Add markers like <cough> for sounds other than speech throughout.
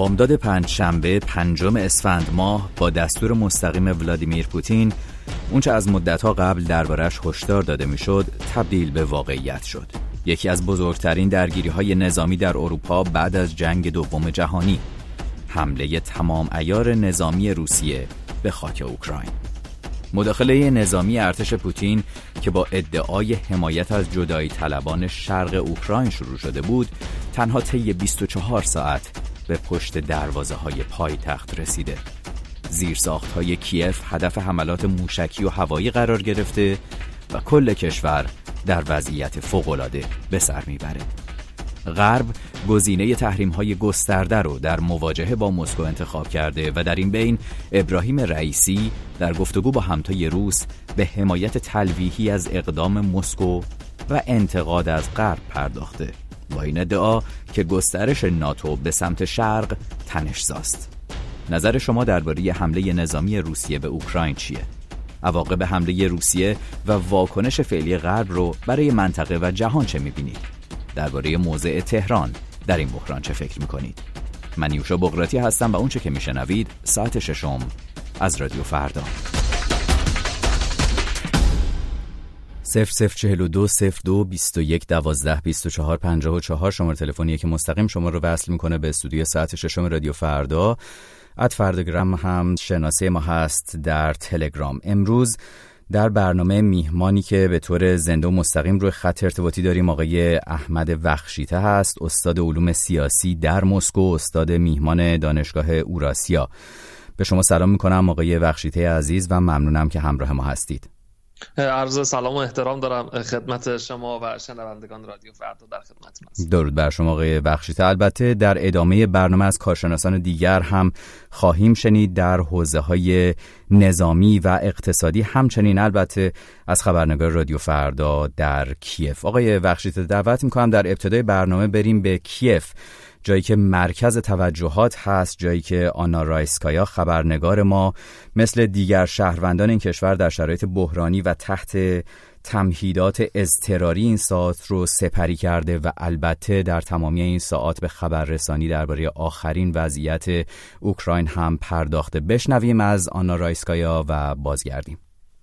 بامداد پنج شنبه پنجم اسفند ماه با دستور مستقیم ولادیمیر پوتین اونچه از مدتها قبل دربارش هشدار داده می‌شد تبدیل به واقعیت شد. یکی از بزرگترین درگیری های نظامی در اروپا بعد از جنگ دوم جهانی حمله تمام ایار نظامی روسیه به خاک اوکراین. مداخله نظامی ارتش پوتین که با ادعای حمایت از جدایی طلبان شرق اوکراین شروع شده بود تنها طی 24 ساعت به پشت دروازه های پایتخت رسیده. زیرساخت های کیف هدف حملات موشکی و هوایی قرار گرفته و کل کشور در وضعیت فوقالعاده به سر می‌بره. غرب گزینه تحریم های گسترده رو در مواجهه با مسکو انتخاب کرده و در این بین ابراهیم رئیسی در گفتگو با همتای روس به حمایت تلویحی از اقدام مسکو و انتقاد از غرب پرداخته. با این ادعا که گسترش ناتو به سمت شرق تنشزاست نظر شما درباره حمله نظامی روسیه به اوکراین چیه؟ عواقب حمله روسیه و واکنش فعلی غرب رو برای منطقه و جهان چه می‌بینید؟ درباره موضع تهران در این بحران چه فکر می‌کنید؟ من یوشا بغراتی هستم و اونچه که میشنوید ساعت ششم از رادیو فردا 0042 02 21 12 24 54 شماره تلفنیه که مستقیم شما رو وصل می‌کنه به استودیو ساعت ششم رادیو فردا. ات فردگرام هم شناسه ما هست در تلگرام. امروز در برنامه میهمانی که به طور زنده و مستقیم روی خط ارتباطی داریم آقای احمد وخشیته هست استاد علوم سیاسی در مسکو استاد میهمان دانشگاه اوراسیا. به شما سلام می‌کنم آقای وخشیته عزیز و ممنونم که همراه ما هستید. عرض سلام و احترام دارم خدمت شما و شنوندگان رادیو فردا در خدمت هستم. درود بر شما آقای بخشیت البته در ادامه برنامه از کارشناسان دیگر هم خواهیم شنید در حوزه های نظامی و اقتصادی همچنین البته از خبرنگار رادیو فردا در کیف. آقای بخشیت دعوت می‌کنم در ابتدای برنامه بریم به کیف. جایی که مرکز توجهات هست جایی که آنا رایسکایا خبرنگار ما مثل دیگر شهروندان این کشور در شرایط بحرانی و تحت تمهیدات اضطراری این ساعت رو سپری کرده و البته در تمامی این ساعت به خبررسانی درباره آخرین وضعیت اوکراین هم پرداخته. بشنویم از آنا رایسکایا و بازگردیم.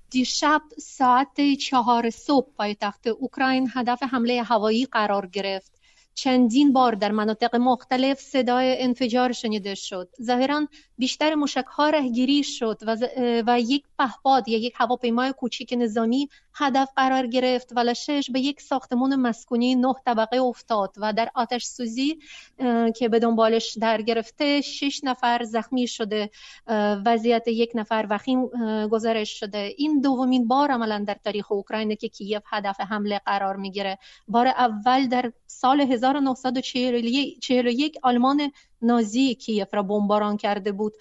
دیشب ساعت چهار صبح پایتخت اوکراین هدف حمله هوایی قرار گرفت. چندین بار در مناطق مختلف صدای انفجار شنیده شد. ظاهرا بیشتر مشک ها رهگیری شد و, و یک پهپاد یا یک هواپیمای کوچیک نظامی هدف قرار گرفت و لشش به یک ساختمان مسکونی نه طبقه افتاد و در آتش سوزی که به دنبالش در گرفته شش نفر زخمی شده وضعیت یک نفر وخیم گزارش شده. این دومین بار عملا در تاریخ اوکراین که کیف هدف حمله قرار می‌گیره. بار اول در سال 1941 آلمان نازی کیف را بمباران کرده بود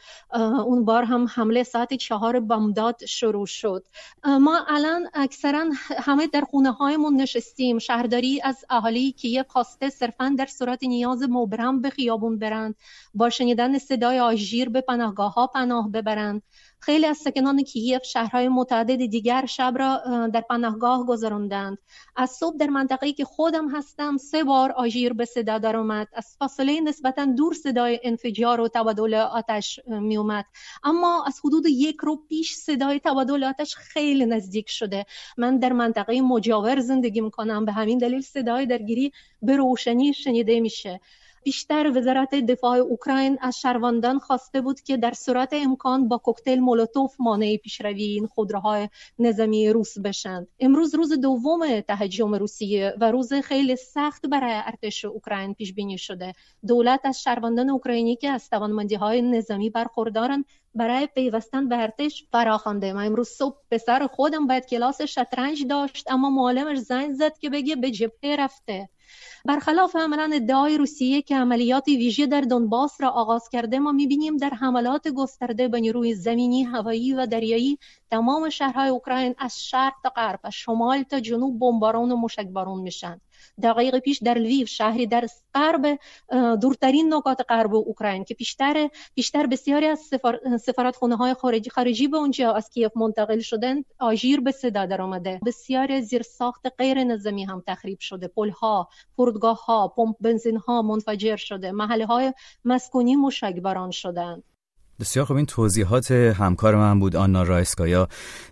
اون بار هم حمله ساعت چهار بامداد شروع شد. ما الان اکثرا همه در خونه هایمون نشستیم. شهرداری از اهالی کیف خواسته صرفا در صورت نیاز مبرم به خیابون برند. با شنیدن صدای آژیر به پناهگاه ها پناه ببرند. خیلی از سکنان کیف شهرهای متعدد دیگر شب را در پناهگاه گذراندند. از صبح در منطقه‌ای که خودم هستم سه بار آژیر به صدا در اومد از فاصله نسبتا دور صدای انفجار و تبادل آتش می اومد اما از حدود یک رو پیش صدای تبادل آتش خیلی نزدیک شده. من در منطقه مجاور زندگی می‌کنم. به همین دلیل صدای درگیری به روشنی شنیده میشه. بیشتر وزارت دفاع اوکراین از شهروندان خواسته بود که در صورت امکان با کوکتل مولوتوف مانع پیشروی این خودروهای نظامی روس بشند. امروز روز دوم تهاجم روسیه و روز خیلی سخت برای ارتش اوکراین پیش بینی شده. دولت از شهروندان اوکراینی که از توانمندی های نظامی برخوردارند برای پیوستن به ارتش فراخوانده. من امروز صبح پسر خودم باید کلاس شطرنج داشت اما معلمش زنگ زد که بگه به جبهه رفته. برخلاف عملا ادعای روسیه که عملیات ویژه در دونباس را آغاز کرده ما می‌بینیم در حملات گسترده به نیروی زمینی هوایی و دریایی تمام شهرهای اوکراین از شرق تا غرب از شمال تا جنوب بمباران و مشکباران میشن. دقایق پیش در لویو شهری در غرب دورترین نقاط غرب اوکراین که بیشتر بیشتر بسیاری از سفارت خونه های خارجی خارجی به اونجا از کیف منتقل شدن آژیر به صدا در آمده بسیاری زیر ساخت غیر نظامی هم تخریب شده. پل ها فرودگاه ها پمپ بنزین ها منفجر شده. محله های مسکونی مشکبران شدند. بسیار خوب این توضیحات همکار من بود آنا رایسکایا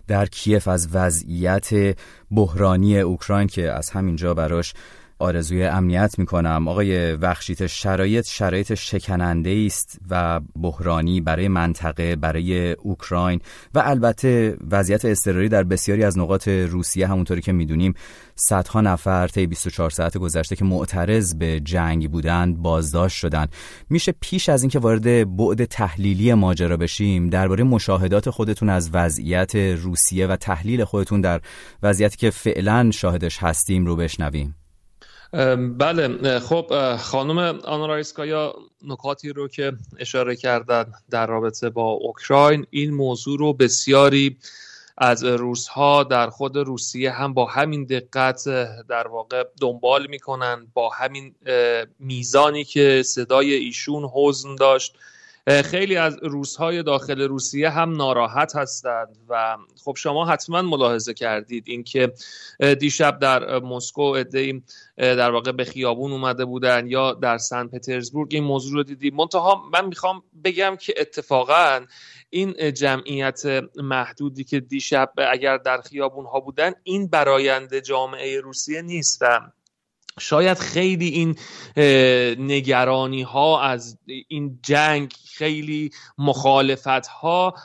در کیف از وضعیت بحرانی اوکراین که از همینجا براش آرزوی امنیت می‌کنم. آقای وخشیت شرایط شرایط شکننده است و بحرانی برای منطقه برای اوکراین و البته وضعیت اضطراری در بسیاری از نقاط روسیه همونطوری که می‌دونیم صدها نفر طی 24 ساعت گذشته که معترض به جنگ بودند بازداشت شدند. میشه پیش از اینکه وارد بعد تحلیلی ماجرا بشیم درباره مشاهدات خودتون از وضعیت روسیه و تحلیل خودتون در وضعیتی که فعلا شاهدش هستیم رو بشنویم. بله خب خانم آنارایسکایا نکاتی رو که اشاره کردن در رابطه با اوکراین این موضوع رو بسیاری از روزها در خود روسیه هم با همین دقت در واقع دنبال می‌کنن با همین میزانی که صدای ایشون حزن داشت. خیلی از روزهای داخل روسیه هم ناراحت هستند و خب شما حتما ملاحظه کردید اینکه دیشب در مسکو ادهی در واقع به خیابون اومده بودن یا در سن پترزبورگ. این موضوع رو دیدیم منتها من می‌خوام بگم که اتفاقا این جمعیت محدودی که دیشب اگر در خیابون ها بودن این براینده جامعه روسیه نیست و شاید خیلی این نگرانی ها از این جنگ خیلی مخالفت ها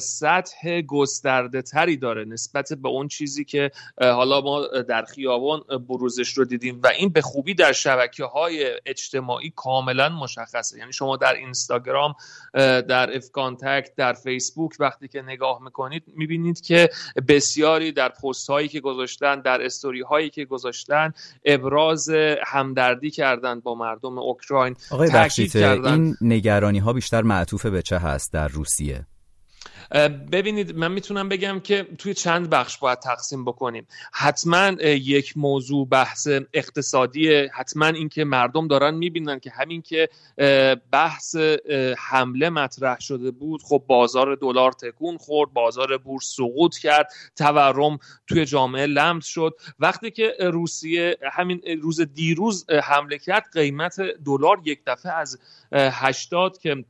سطح گسترده تری داره نسبت به اون چیزی که حالا ما در خیابان بروزش رو دیدیم و این به خوبی در شبکه های اجتماعی کاملا مشخصه. یعنی شما در اینستاگرام در اف کانتکت در فیسبوک وقتی که نگاه می‌کنید می‌بینید که بسیاری در پست هایی که گذاشتن در استوری هایی که گذاشتن ابراز همدردی کردند با مردم اوکراین آقای این نگرانی ها بیشتر معطوف به چه هست در روسیه؟ ببینید من می‌تونم بگم که توی چند بخش باید تقسیم بکنیم. حتما یک موضوع بحث اقتصادی حتما اینکه مردم دارن می‌بینن که همین که بحث حمله مطرح شده بود خب بازار دلار تکون خورد بازار بورس سقوط کرد تورم توی جامعه لمس شد. وقتی که روسیه همین روز دیروز حمله کرد قیمت دلار یک دفعه از 80 که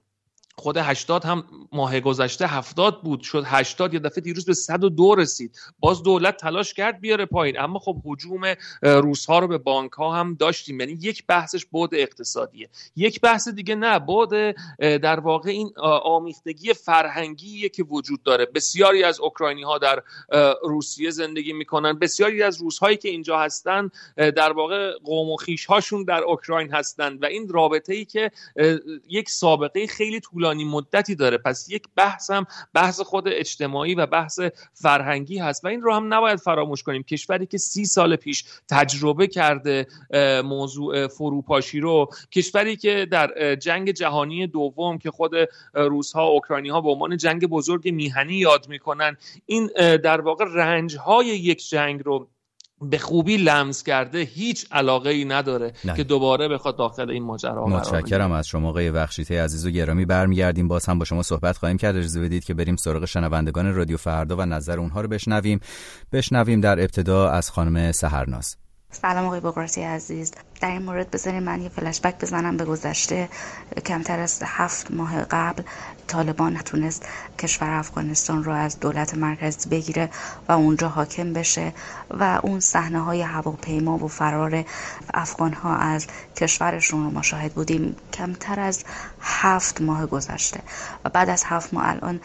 خود 80 هم ماه گذشته 70 بود. شد 80 یه دفعه دیروز به 102 رسید. باز دولت تلاش کرد بیاره پایین. اما خب حجوم روس ها رو به بانک ها هم داشتیم. یعنی یک بحثش بود اقتصادیه. یک بحث دیگه نه بود در واقع این آمیختگی فرهنگی که وجود داره. بسیاری از اوکراینی ها در روسیه زندگی می‌کنن. بسیاری از روس هایی که اینجا هستن در واقع قوم و خیش هاشون در اوکراین هستند و این رابطه ای که یک سابقه خیلی طولانی طولانی مدتی داره. پس یک بحث هم بحث خود اجتماعی و بحث فرهنگی هست و این رو هم نباید فراموش کنیم. کشوری که سی سال پیش تجربه کرده موضوع فروپاشی رو کشوری که در جنگ جهانی دوم که خود روزها اوکراینی ها به عنوان جنگ بزرگ میهنی یاد می‌کنن این در واقع رنج های یک جنگ رو به خوبی لمس کرده هیچ علاقه ای نداره نه. که دوباره بخواد داخل این ماجرا متشکرم از شما آقای بخشیته عزیز و گرامی. برمیگردیم باز هم با شما صحبت خواهیم کرد. اجازه بدید که بریم سراغ شنوندگان رادیو فردا و نظر اونها رو بشنویم. بشنویم در ابتدا از خانم سهرناز. سلام آقای بقراتی عزیز. در این مورد بذارید من یه فلشبک بزنم به گذشته. کمتر از هفت ماه قبل طالبان تونست کشور افغانستان رو از دولت مرکزی بگیره و اونجا حاکم بشه و اون صحنه های هواپیما و فرار افغان ها از کشورشون رو مشاهد بودیم کمتر از هفت ماه گذشته. و بعد از هفت ماه الان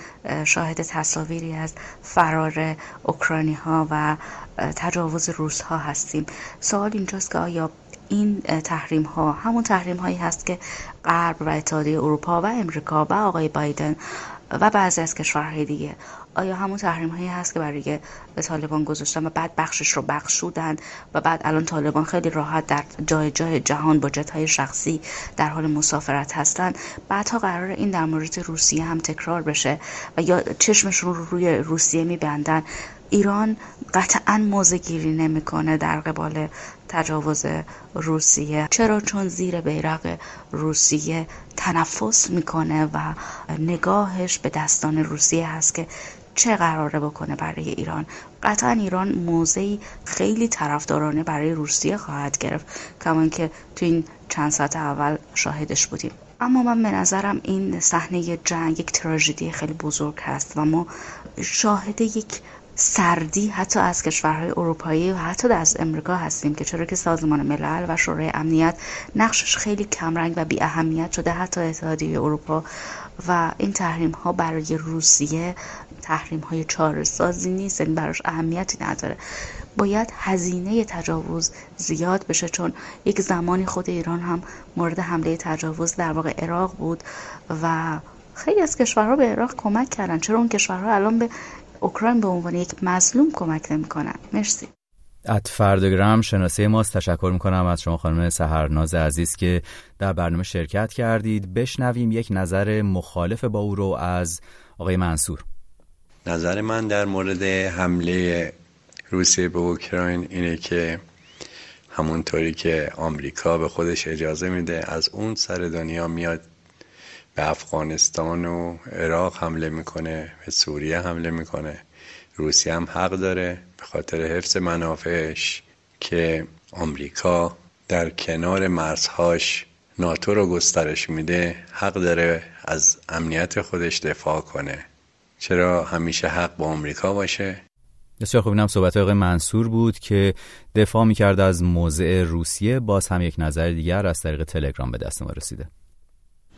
شاهد تصاویری از فرار اوکراینی ها و تجاوز روس ها هستیم. سوال اینجاست که آیا این تحریم ها همون تحریم هایی هست که غرب و اتحادیه اروپا و امریکا و آقای بایدن و بعضی از کشورهای دیگه آیا همون تحریم هایی هست که برای طالبان گذاشتن و بعد بخشش رو بخشودند و بعد الان طالبان خیلی راحت در جای جای جهان با جت های شخصی در حال مسافرت هستند بعدها قرار این در مورد روسیه هم تکرار بشه و یا چشمشون رو روی روسیه میبندن؟ ایران قطعا موزه گیری نمی‌کنه در قبال تجاوز روسیه. چرا؟ چون زیر بیرق روسیه تنفس می‌کنه و نگاهش به دستان روسیه هست که چه قراره بکنه برای ایران. قطعا ایران موضعی خیلی طرفدارانه برای روسیه خواهد گرفت کمان که تو این چند ساعت اول شاهدش بودیم. اما من به نظرم این صحنه جنگ یک تراژدی خیلی بزرگ هست و ما شاهد یک سردی حتی از کشورهای اروپایی و حتی از امریکا هستیم که چرا که سازمان ملل و شورای امنیت نقشش خیلی کمرنگ و بی اهمیت شده حتی اتحادیه اروپا و این تحریم ها برای روسیه تحریم های چاره سازی نیست یعنی براش اهمیتی نداره. باید هزینه تجاوز زیاد بشه چون یک زمانی خود ایران هم مورد حمله تجاوز در واقع عراق بود و خیلی از کشورها به عراق کمک کردن. چرا؟ اون کشورها الان به اوکراین به عنوان یک مظلوم کمک نمی‌کنن مرسی. ات فردگرام شناسه ماست. تشکر می‌کنم از شما خانم سهرناز عزیز که در برنامه شرکت کردید. بشنویم یک نظر مخالف با او رو از آقای منصور. نظر من در مورد حمله روسیه به اوکراین اینه که همونطوری که آمریکا به خودش اجازه میده از اون سر دنیا میاد به افغانستان و عراق حمله می‌کنه به سوریه حمله می‌کنه. روسیه هم حق داره به خاطر حفظ منافعش که آمریکا در کنار مرزهاش ناتو رو گسترش میده حق داره از امنیت خودش دفاع کنه. چرا همیشه حق با آمریکا باشه؟ بسیار خوب اینم صحبت آقای منصور بود که دفاع می‌کرد از موضع روسیه باز هم یک نظر دیگر از طریق تلگرام به دست ما رسیده.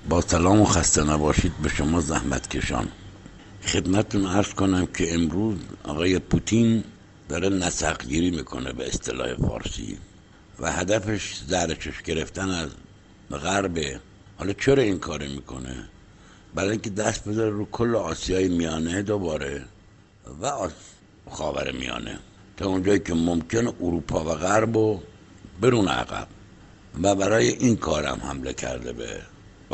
با سلام و خسته نباشید به شما زحمت کشان. خدمتتون عرض کنم که امروز آقای پوتین داره نسقگیری می‌کنه به اصطلاح فارسی و هدفش زرچش گرفتن از غرب. حالا چرا این کار می‌کنه؟ برای اینکه دست بذاره رو کل آسیای میانه دوباره و خاور میانه تا اونجایی که ممکن اروپا و غرب و برون عقب. و برای این کارم حمله کرده به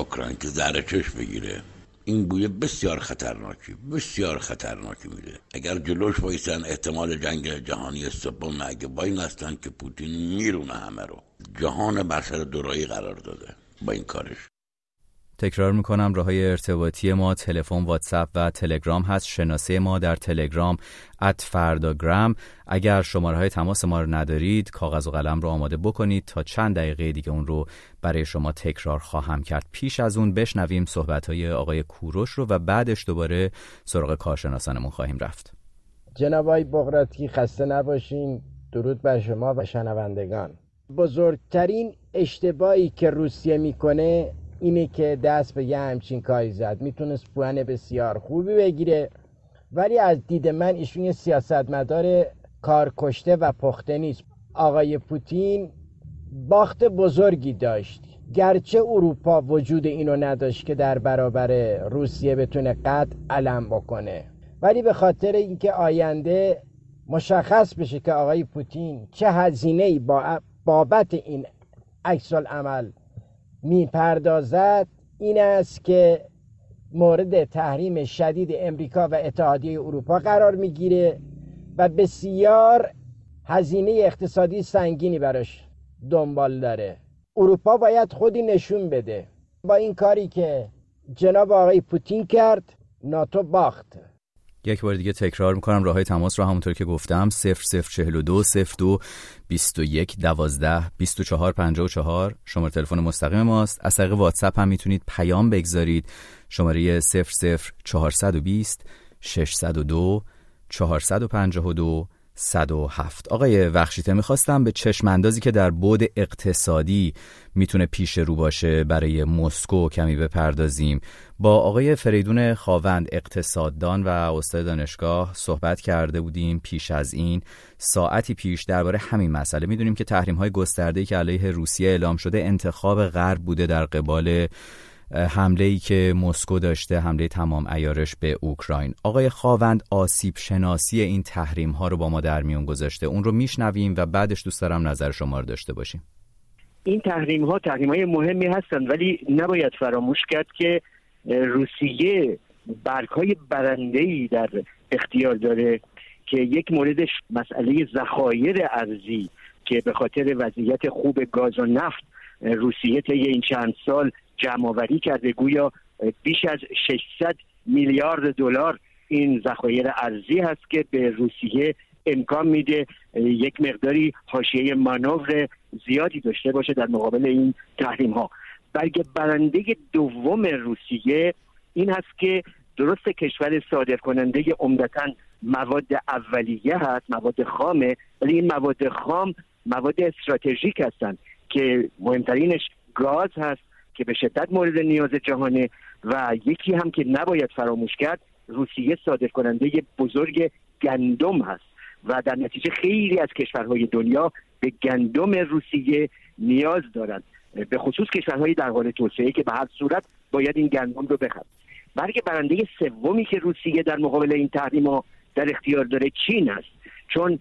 اوکراین که زرچش بگیره. این بوی بسیار خطرناکی بسیار خطرناکی میده اگر جلوش وایسن احتمال جنگ جهانی سوم اگه این هستن که پوتین میرونه همه رو. جهان بر سر دورایی قرار داده. با این کارش. تکرار می‌کنم راه های ارتباطی ما تلفن واتساپ و تلگرام هست. شناسه ما در تلگرام ات فرداگرام اگر شماره های تماس ما رو ندارید کاغذ و قلم رو آماده بکنید تا چند دقیقه دیگه اون رو برای شما تکرار خواهم کرد. پیش از اون بشنویم صحبت های آقای کوروش رو و بعدش دوباره سراغ کارشناسانمون خواهیم رفت. جناب آقای بغراتی خسته نباشین. درود بر شما و شنوندگان. بزرگترین اشتباهی که روسیه می‌کنه اینه که دست به یه همچین کاری زد. می‌تونست پوان بسیار خوبی بگیره. ولی از دید من ایشون یه سیاستمدار کارکشته و پخته نیست. آقای پوتین باخت بزرگی داشت. گرچه اروپا وجود اینو نداشت که در برابر روسیه بتونه قد علم بکنه. ولی به خاطر اینکه آینده مشخص بشه که آقای پوتین چه هزینه با بابت این عکس عمل می‌پردازد این است که مورد تحریم شدید امریکا و اتحادیه اروپا قرار می‌گیره و بسیار هزینه اقتصادی سنگینی براش دنبال داره. اروپا باید خودی نشون بده. با این کاری که جناب آقای پوتین کرد ناتو باخت. یک بار دیگه تکرار می‌کنم راه های تماس رو همونطور که گفتم 0042 02 21 12 24 54 شماره تلفن مستقیم ماست. از طریق واتساپ هم می‌تونید پیام بگذارید. شماره 00 420 602 452 107 آقای وخشیته می‌خواستم به چشم اندازی که در بود اقتصادی می‌تونه پیش رو باشه برای مسکو کمی بپردازیم. با آقای فریدون خاوند اقتصاددان و استاد دانشگاه صحبت کرده بودیم پیش از این. ساعتی پیش درباره همین مسئله. می‌دونیم که تحریم های گسترده که علیه روسیه اعلام شده انتخاب غرب بوده در قبال حمله ای که مسکو داشته حمله تمام ایارش به اوکراین. آقای خاوند آسیب شناسی این تحریم ها رو با ما در میون گذاشته. اون رو میشنویم و بعدش دوست دارم نظر شما رو داشته باشیم. این تحریم ها تحریم های مهمی هستند ولی نباید فراموش کرد که روسیه برگ های برنده ای در اختیار داره که یک موردش مسئله ذخایر ارزی که به خاطر وضعیت خوب گاز و نفت روسیه طی این چند سال جمعآوری کرده. گویا بیش از 600 میلیارد دلار این ذخایر ارزی هست که به روسیه امکان میده. یک مقداری حاشیه مانور زیادی داشته باشه در مقابل این تحریم ها بلکه برنده دوم روسیه این هست که درست کشور صادر کننده عمدتا مواد اولیه هست مواد خامه ولی این مواد خام مواد استراتژیک هستند که مهمترینش گاز هست. که به شدت مورد نیاز جهانه و یکی هم که نباید فراموش کرد روسیه صادر کننده بزرگ گندم هست و در نتیجه خیلی از کشورهای دنیا به گندم روسیه نیاز دارند. به خصوص کشورهای در حال توسعه که به هر صورت باید این گندم رو بخرد برگ برنده سومی که روسیه در مقابل این تحریم ها در اختیار داره چین است. چون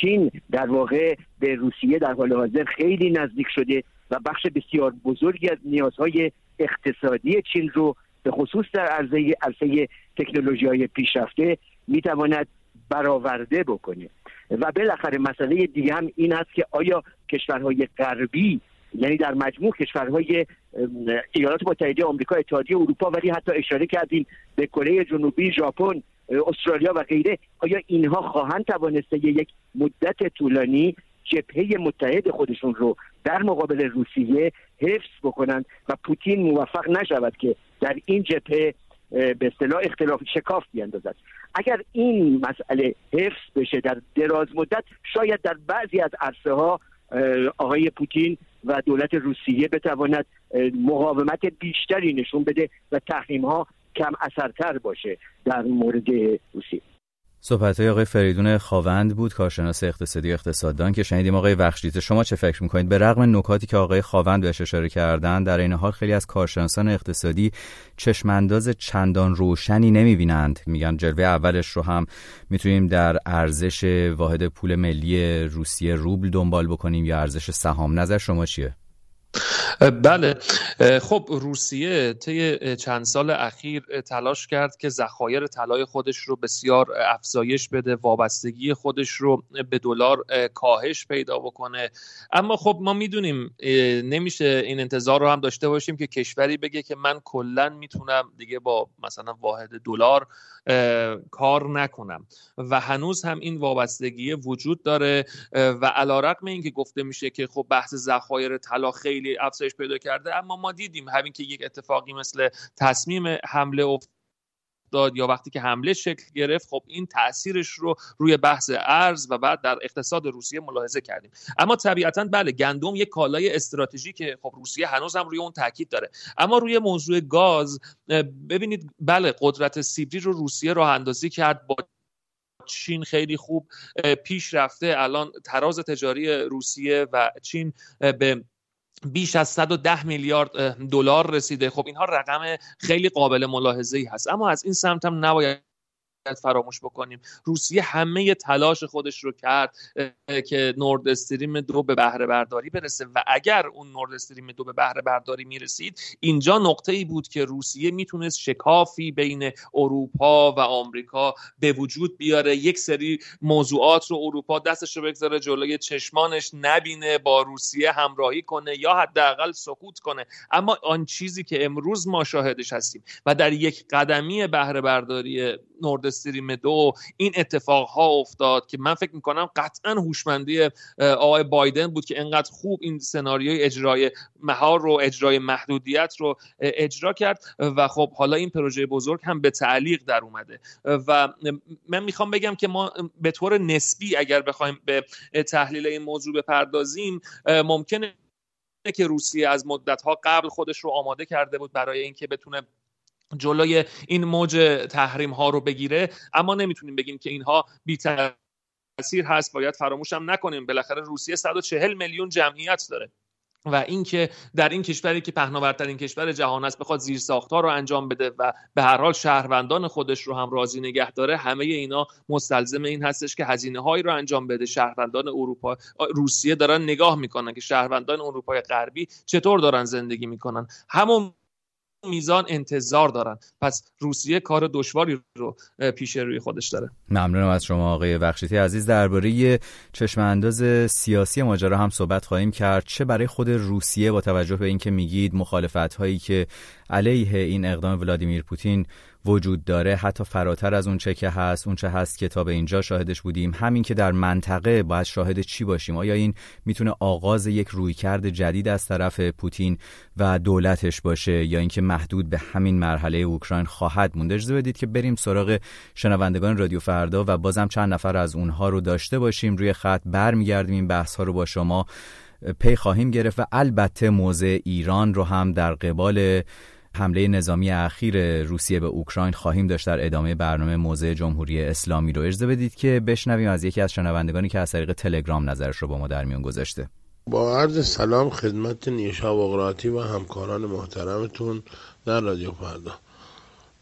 چین در واقع به روسیه در حال حاضر خیلی نزدیک شده و بخش بسیار بزرگی از نیازهای اقتصادی چین رو به خصوص در عرصه عرصه تکنولوژی های پیشرفته می‌تواند برآورده بکنه. و بالاخره مسئله دیگه هم این است که آیا کشورهای غربی یعنی در مجموع کشورهای ایالات متحده آمریکا اتحادیه اروپا ولی حتی اشاره کردیم به کره جنوبی ژاپن استرالیا و غیره آیا اینها خواهند توانسته یک مدت طولانی جبهه متحد خودشون رو در مقابل روسیه حفظ بکنند و پوتین موفق نشود که در این جبهه به اصطلاح اختلاف شکاف بیاندازد. اگر این مسئله حفظ بشه در دراز مدت شاید در بعضی از عرصه ها آقای پوتین و دولت روسیه بتواند مقاومت بیشتری نشون بده و تحریم ها کم اثرتر باشه در مورد روسیه. صحبت آقای فریدون خواوند بود کارشناس اقتصادی اقتصاددان که شنیدیم آقای بخشیت شما چه فکر می‌کنید؟ به رغم نکاتی که آقای خواوند بهش اشاره کردن در این حال خیلی از کارشناسان اقتصادی چشمانداز چندان روشنی نمی‌بینند. میگن جلوه اولش رو هم می‌تونیم در ارزش واحد پول ملی روسیه روبل دنبال بکنیم یا ارزش سهام. نظر شما چیه؟ بله. خب روسیه طی چند سال اخیر تلاش کرد که ذخایر طلای خودش رو بسیار افزایش بده وابستگی خودش رو به دلار کاهش پیدا بکنه. اما خب ما می‌دونیم نمیشه این انتظار رو هم داشته باشیم که کشوری بگه که من کلا می‌تونم دیگه با مثلا واحد دلار کار نکنم. و هنوز هم این وابستگی وجود داره و علیرغم اینکه گفته میشه که خب بحث ذخایر طلا خیلی افزایش پیدا کرده اما ما دیدیم همین که یک اتفاقی مثل تصمیم حمله داد یا وقتی که حمله شکل گرفت خب این تاثیرش رو روی بحث ارز و بعد در اقتصاد روسیه ملاحظه کردیم. اما طبیعتا بله گندم یک کالای استراتژیک خب روسیه هنوز هم روی اون تاکید داره. اما روی موضوع گاز ببینید بله قدرت سیبری رو روسیه راه اندازی کرد با چین خیلی خوب پیش رفته. الان تراز تجاری روسیه و چین به بیش از 110 میلیارد دلار رسیده. خب اینها رقم خیلی قابل ملاحظه ای هست. اما از این سمت هم نباید فراموش بکنیم. روسیه همه تلاش خودش رو کرد که نورد استریم دو به بهره برداری برسه. و اگر اون نورد استریم دو به بهره برداری می‌رسید اینجا نقطه ای بود که روسیه می‌تونست شکافی بین اروپا و آمریکا به وجود بیاره. یک سری موضوعات رو اروپا دستش رو بگذاره جلوی چشمانش نبینه با روسیه همراهی کنه یا حداقل سکوت کنه. اما آن چیزی که امروز ما شاهدش هستیم و در یک قدمی بهره برداری نورد استریم دو. این اتفاق ها افتاد که من فکر می‌کنم قطعا هوشمندی آقای بایدن بود که انقدر خوب این سناریوی اجرای مهار رو اجرای محدودیت رو اجرا کرد و خب حالا این پروژه بزرگ هم به تعلیق در اومده. و من می‌خوام بگم که ما به طور نسبی اگر بخوایم به تحلیل این موضوع بپردازیم ممکنه که روسیه از مدت ها قبل خودش رو آماده کرده بود برای اینکه بتونه جلوی این موج تحریم ها رو بگیره. اما نمی‌تونیم بگیم که اینها بی تاثیر هست. باید فراموش هم نکنیم. بالاخره روسیه 140 میلیون جمعیت داره. و اینکه در این کشوری که پهناورترین کشور جهان است بخواد زیر ساختار رو انجام بده و به هر حال شهروندان خودش رو هم راضی نگه داره همه اینا مستلزم این هستش که هزینه هایی رو انجام بده. شهروندان اروپا روسیه دارن نگاه می‌کنن که شهروندان اروپای غربی چطور دارن زندگی می‌کنن. همون میزان انتظار دارن. پس روسیه کار دشواری رو پیش روی خودش داره. ممنونم از شما آقای بخشیتی عزیز. درباره چشم انداز سیاسی ماجرا هم صحبت خواهیم کرد. چه برای خود روسیه با توجه به اینکه میگید مخالفت هایی که علیه این اقدام ولادیمیر پوتین وجود داره. حتی فراتر از اون چه که هست اون چه هست که تا به اینجا شاهدش بودیم. همین که در منطقه باید شاهد چی باشیم؟ آیا این می‌تونه آغاز یک رویکرد جدید از طرف پوتین و دولتش باشه یا اینکه محدود به همین مرحله اوکراین خواهد مونده اجازه بدید که بریم سراغ شنوندگان رادیو فردا و بازم چند نفر از اونها رو داشته باشیم. روی خط برمیگردیم. این بحث ها رو با شما پی خواهیم گرفت و البته موضع ایران رو هم در قبال حمله نظامی اخیر روسیه به اوکراین خواهیم داشت در ادامه برنامه موضع جمهوری اسلامی رو. اجازه بدید که بشنویم از یکی از شنوندگانی که از طریق تلگرام نظرش رو با ما در میون گذاشته. با عرض سلام خدمت نیشا بغراتی و همکاران محترمتون در رادیو فردا.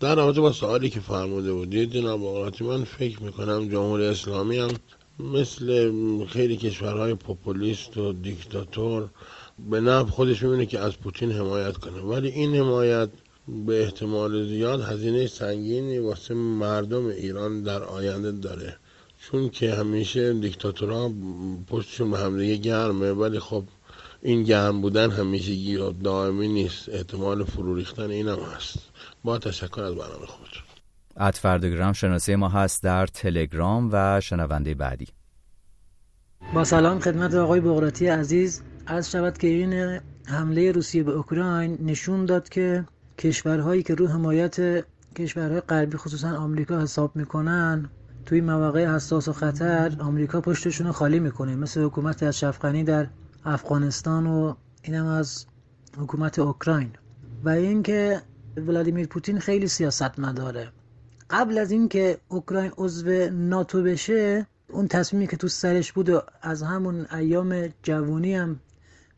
در رابطه با سوالی که فرموده بودید جناب بغراتی من فکر می‌کنم جمهوری اسلامی هم مثل خیلی کشورهای پوپولیست و دیکتاتور به نفع خودش می‌بینه که از پوتین حمایت کنه. ولی این حمایت به احتمال زیاد هزینه سنگینی واسه مردم ایران در آینده داره. چون که همیشه دیکتاتورها پشتشون به همدیگه گرمه ولی خب این گرم بودن همیشه و دائمی نیست. احتمال فرو ریختن اینم هست. با تشکر از برنامه خود ات فردگرام شناسه ما هست در تلگرام و شنونده بعدی. با سلام خدمت آقای بغراتی عزیز. از شود که این حمله روسیه به اوکراین نشون داد که کشورهایی که رو حمایت کشورهای غربی خصوصا آمریکا حساب می‌کنن توی مواقع حساس و خطر آمریکا پشتشون رو خالی می‌کنه. مثل حکومت از شفقنی در افغانستان و اینم از حکومت اوکراین. و اینکه ولادیمیر پوتین خیلی سیاست مداره قبل از اینکه اوکراین عضو ناتو بشه اون تصمیمی که تو سرش بود و از همون ایام جوونی هم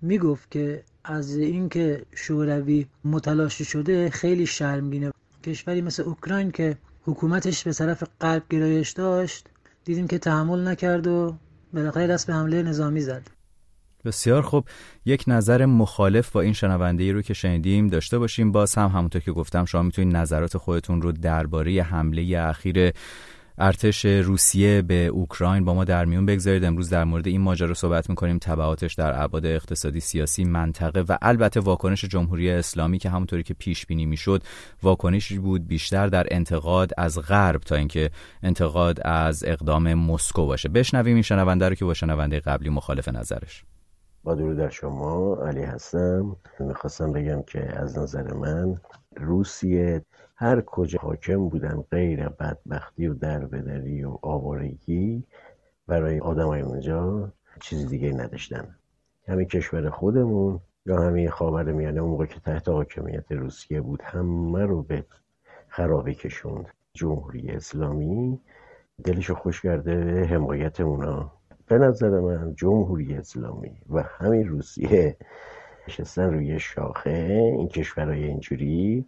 می‌گفت که از اینکه شوروی متلاشی شده خیلی شرمگینه. کشوری مثل اوکراین که حکومتش به طرف قلب گرایش داشت دیدیم که تحمل نکرد و بالاخره دست به حمله نظامی زد. بسیار خوب. یک نظر مخالف با این شنونده ای رو که شنیدیم داشته باشیم. باز هم همونطور که گفتم شما می‌تونید نظرات خودتون رو درباره حمله اخیر ارتش روسیه به اوکراین با ما در میون بگذارید. امروز در مورد این ماجرا صحبت می‌کنیم. تبعاتش در ابعاد اقتصادی سیاسی منطقه و البته واکنش جمهوری اسلامی که همونطوری که پیش بینی می‌شد واکنشی بود بیشتر در انتقاد از غرب تا اینکه انتقاد از اقدام مسکو باشه. بشنویم این شنونده رو که با شنونده قبلی مخالف نظرش. با درود در شما. علی هستم. می‌خواستم بگم که از نظر من روسیه هر کجا حاکم بودن غیر بدبختی و دربدری و آوارگی برای آدم های اونجا چیزی دیگه نداشتن. همین کشور خودمون یا همین خاور میانه اون موقع که تحت حاکمیت روسیه بود همه رو به خرابه کشوند. جمهوری اسلامی دلشو خوش کرده حمایت اونا. به نظر من جمهوری اسلامی و همین روسیه نشستن روی شاخه این کشورهای اینجوری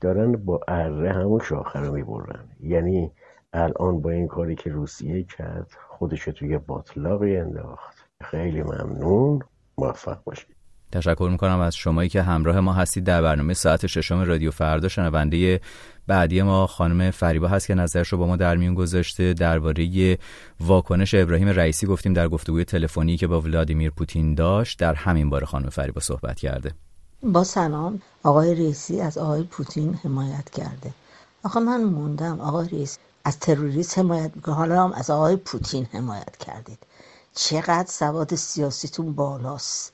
دارن با اره همون شاخه رو می‌برن. یعنی الان با این کاری که روسیه کرد خودش توی باطلاقی انداخت. خیلی ممنون. موفق باشید. تشکر می‌کنم از شمایی که همراه ما هستید در برنامه ساعت ششم رادیو فردا. شنونده بعدی ما خانم فریبا هست که نظرش رو با ما در میون گذاشته. درباره واکنش ابراهیم رئیسی گفتیم در گفتگوی تلفنی که با ولادیمیر پوتین داشت. در همین باره خانم فریبا صحبت کرده. با سلام آقای رئیسی از آقای پوتین حمایت کرده. آخه من موندم آقای رئیس از تروریست حمایت می‌کنه حالا هم از آقای پوتین حمایت کردید. چقدر سواد سیاسیتون بالاست.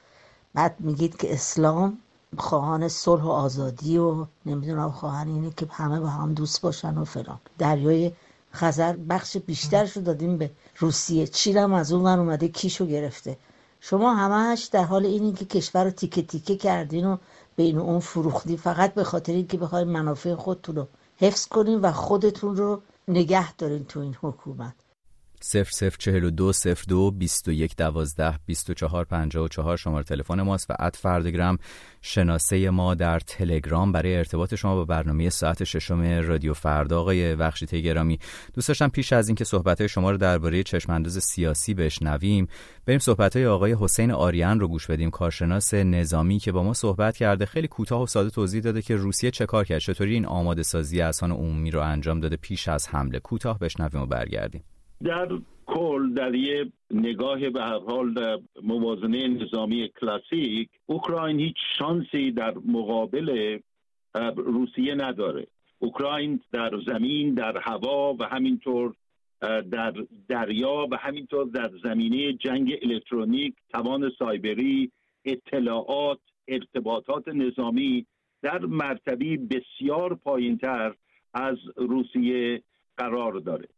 بعد میگید که اسلام خواهان صلح و آزادی و نمی‌دونم خواهان اینه که همه با هم دوست باشن و فلان. دریای خزر بخش بیشترش رو دادیم به روسیه. چیرم از اون من اومده کیشو گرفته. شما همش در حال اینی که کشور رو تیکه تیکه کردین و بین اون فروختی فقط به خاطر اینکه بخواید منافع خودتون رو حفظ کنین و خودتون رو نگه دارین تو این حکومت. 0042 02 21 12 24 54 شماره تلفن ماست و اد فردگرام. شناسه ما در تلگرام برای ارتباط شما با برنامه ساعت ششم رادیو فردا آقای بخشی گرامی دوست داشتم پیش از اینکه صحبت شما رو درباره چشمانداز سیاسی بشنویم بریم صحبت های آقای حسین آریان رو گوش بدیم کارشناس نظامی که با ما صحبت کرده خیلی کوتاه و ساده توضیح داده که روسیه چه کار کرد چطوری این آماده سازی اذهان عمومی رو انجام داده پیش از حمله. کوتاه بشنویم و برگردیم. در کل در یه نگاه به هر حال موازنه نظامی کلاسیک اوکراین هیچ شانسی در مقابل روسیه نداره. اوکراین در زمین در هوا و همینطور در دریا و همینطور در زمینه جنگ الکترونیک توان سایبری اطلاعات ارتباطات نظامی در مرتبی بسیار پایینتر از روسیه قرار داره.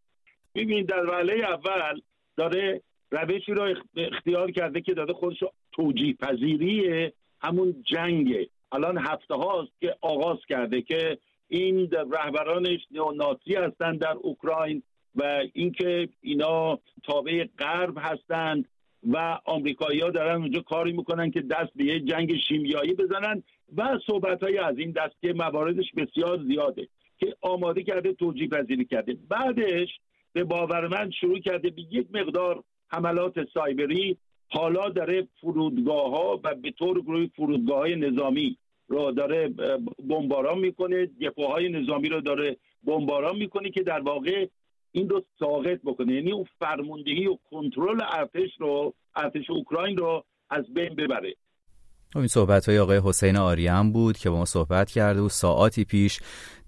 ببینید در وله اول داره روشی را اختیار کرده که داده خودش توجیه پذیری همون جنگ الان هفته هاست که آغاز کرده که این رهبرانش نئونازی هستند در اوکراین و اینکه اینا تابع غرب هستند و آمریکایی ها دارن اونجا کاری می‌کنن که دست به یه جنگ شیمیایی بزنن و صحبت های از این دست که مواردش بسیار زیاده که آماده کرده توجیه پذیری کرده. بعدش به باور من شروع کرده به یک مقدار حملات سایبری. حالا داره فرودگاه ها و به طور گروه فرودگاه های نظامی رو داره بمباران می‌کنه. های نظامی رو داره بمباران می‌کنه که در واقع این رو ساقط بکنه. یعنی اون فرماندهی و کنترل ارتش رو ارتش اوکراین رو از بین ببره. خب این صحبت های آقای حسین آریان بود که با ما صحبت کرده و ساعتی پیش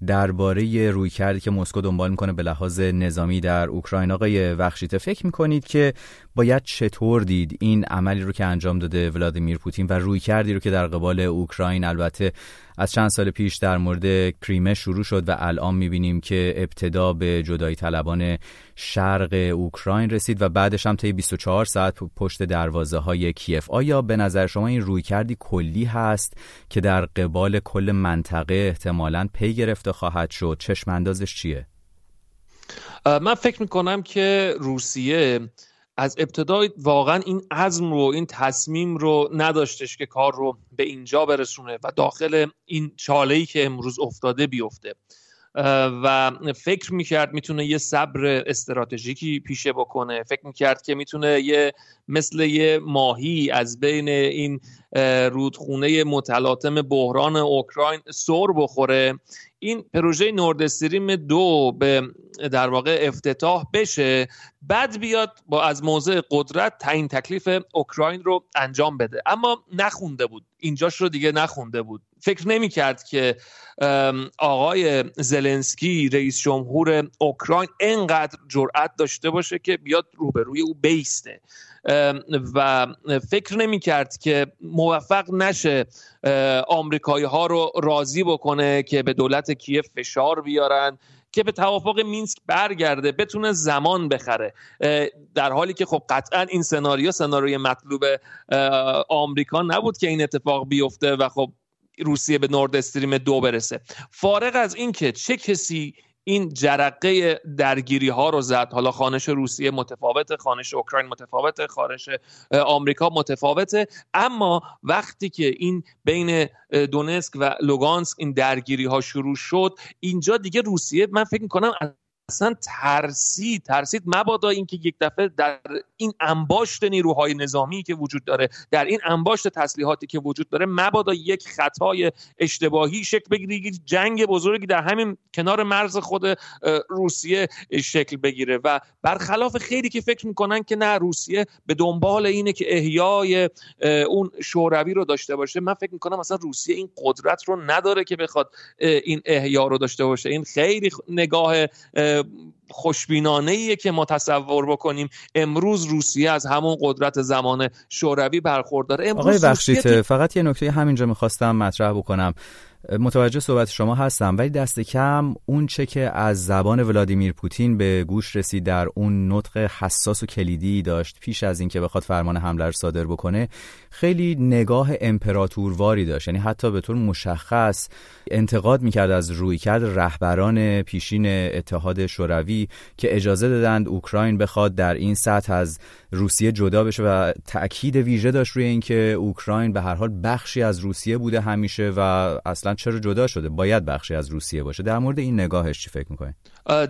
درباره روی کردی که مسکو دنبال می‌کنه به لحاظ نظامی در اوکراین. آقای وخشیته فکر می‌کنید که باید چطور دید این عملی رو که انجام داده ولادیمیر پوتین و روی کردی رو که در قبال اوکراین؟ البته از چند سال پیش در مورد کریمه شروع شد و الان می‌بینیم که ابتدا به جدایی طلبان شرق اوکراین رسید و بعدش هم طی 24 ساعت پشت دروازه های کیف. آیا به نظر شما این روی کردی کلی هست که در قبال کل منطقه احتمالا پی گرفته خواهد شد چشم اندازش چیه؟ من فکر می‌کنم که روسیه از ابتدای واقعا این عزم رو این تصمیم رو نداشتش که کار رو به اینجا برسونه و داخل این چاله ای که امروز افتاده بیفته و فکر می‌کرد می‌تونه یه صبر استراتژیکی پیشه بکنه. فکر می‌کرد که می‌تونه یه مثل یه ماهی از بین این رودخونه متلاطم بحران اوکراین سر بخوره. این پروژه نورد استریم دو به در واقع افتتاح بشه بعد بیاد با از موضع قدرت تعیین تکلیف اوکراین رو انجام بده. اما نخونده بود. اینجاش رو دیگه نخونده بود. فکر نمی کرد که آقای زلنسکی رئیس جمهور اوکراین انقدر جرأت داشته باشه که بیاد روبروی او بیسته. و فکر نمی کرد که موفق نشه آمریکایی ها رو راضی بکنه که به دولت کیف فشار بیارن که به توافق مینسک برگرده بتونه زمان بخره. در حالی که خب قطعا این سناریو سناریوی مطلوب آمریکا نبود که این اتفاق بیفته و خب روسیه به نورد استریم دو برسه. فارغ از اینکه چه کسی این جرقه درگیری ها رو زد حالا خانش روسیه متفاوته خانش اوکراین متفاوته خانش آمریکا متفاوته اما وقتی که این بین دونسک و لوگانسک این درگیری ها شروع شد اینجا دیگه روسیه من فکر می‌کنم اصلا ترسید ترسید مبادا اینکه یک دفعه در این انباشت نیروهای نظامی که وجود داره در این انباشت تسلیحاتی که وجود داره مبادا یک خطای اشتباهی شکل بگیره جنگ بزرگی در همین کنار مرز خود روسیه شکل بگیره. و برخلاف خیلی که فکر می‌کنن که نه روسیه به دنبال اینه که احیای اون شوروی رو داشته باشه. من فکر می‌کنم مثلا روسیه این قدرت رو نداره که بخواد این احیا رو داشته باشه. این خیلی نگاه خوشبینانه ایه که ما تصور بکنیم امروز روسیه از همون قدرت زمان شوروی برخورداره. امروز آقای بخشید فقط یه نکته همینجا می‌خواستم مطرح بکنم. متوجه صحبت شما هستم ولی دست کم اون چه که از زبان ولادیمیر پوتین به گوش رسید در اون نطق حساس و کلیدی داشت پیش از اینکه بخواد فرمان حمله رو صادر بکنه خیلی نگاه امپراتورواری داشت. یعنی حتی به طور مشخص انتقاد می‌کرد از رویکرد رهبران پیشین اتحاد شوروی که اجازه دادند اوکراین بخواد در این سطح از روسیه جدا بشه و تاکید ویژه داشت روی اینکه اوکراین به هر حال بخشی از روسیه بوده همیشه و اصلا چرا جدا شده؟ باید بخشی از روسیه باشه. در مورد این نگاهش چی فکر می‌کنید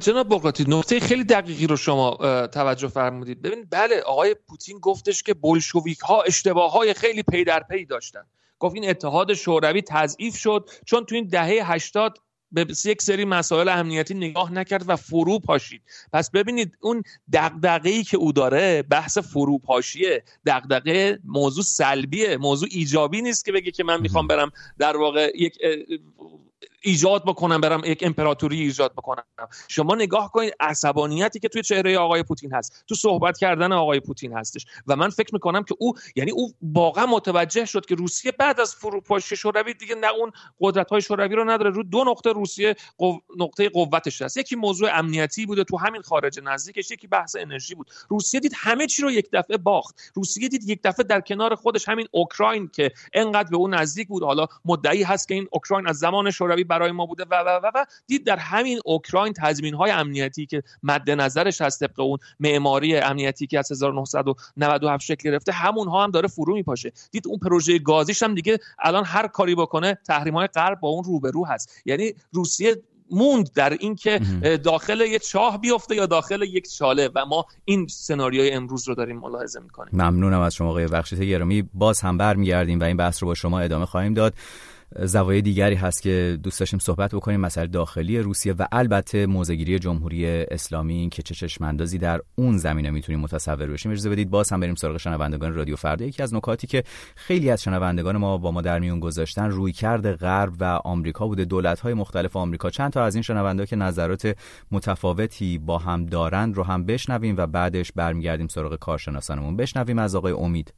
جناب بقراتی نکته خیلی دقیقی رو شما توجه فرمودید. ببینید بله آقای پوتین گفتش که بلشویک ها اشتباه های خیلی پی در پی داشتن. گفت این اتحاد شوروی تضعیف شد چون تو این دهه 80 به یک سری مسائل امنیتی نگاه نکرد و فرو پاشید. پس ببینید اون دغدغه‌ای که او داره بحث فروپاشیه دغدغه موضوع سلبیه موضوع ایجابی نیست که بگه که من می‌خوام برم در واقع یک ایجاد بکنم برم یک امپراتوری ایجاد بکنم. شما نگاه کنید عصبانیتی که توی چهره آقای پوتین هست تو صحبت کردن آقای پوتین هستش. و من فکر می‌کنم که او یعنی او واقعا متوجه شد که روسیه بعد از فروپاشی شوروی دیگه نه اون قدرت های شوروی رو نداره. رو دو نقطه روسیه قو... نقطه قوتش هست. یکی موضوع امنیتی بوده تو همین خارج نزدیکش یکی بحث انرژی بود. روسیه دید همه چی رو یک دفعه باخت. روسیه دید یک دفعه در کنار خودش همین اوکراین که انقدر به اون نزدیک بود. حالا مدعی هست که این اوکراین از زمان شوروی برای ما بوده و و و, و دید در همین اوکراین تضمین های امنیتی که مد نظرش هست طبق اون معماری امنیتی که از 1997 شکل گرفته همون ها هم داره فرو میپاشه. دید اون پروژه گازیش هم دیگه الان هر کاری بکنه تحریم های غرب با اون روبرو هست. یعنی روسیه موند در اینکه داخل یک چاه بیفته یا داخل یک چاله و ما این سناریوی امروز رو داریم ملاحظه می‌کنیم. ممنونم از شما آقای بخشیت گرامی. باز هم برمیگردیم و این بحث رو با شما ادامه خواهیم داد. زوایای دیگری هست که دوست داشتیم صحبت بکنیم. مسئله داخلی روسیه و البته موزگیری جمهوری اسلامی که چه چشماندازی در اون زمینه می‌تونیم متصور بشیم. اجازه بدید باز هم بریم سراغ شنوندگان رادیو فردا. یکی از نکاتی که خیلی از شنوندگان ما با ما در میون گذاشتن رویکرد غرب و آمریکا بوده. دولت های مختلف آمریکا. چند تا از این شنونده که نظرات متفاوتی با هم دارند رو هم بشنویم و بعدش برمیگردیم سراغ کارشناسانمون. بشنویم از آقای امید.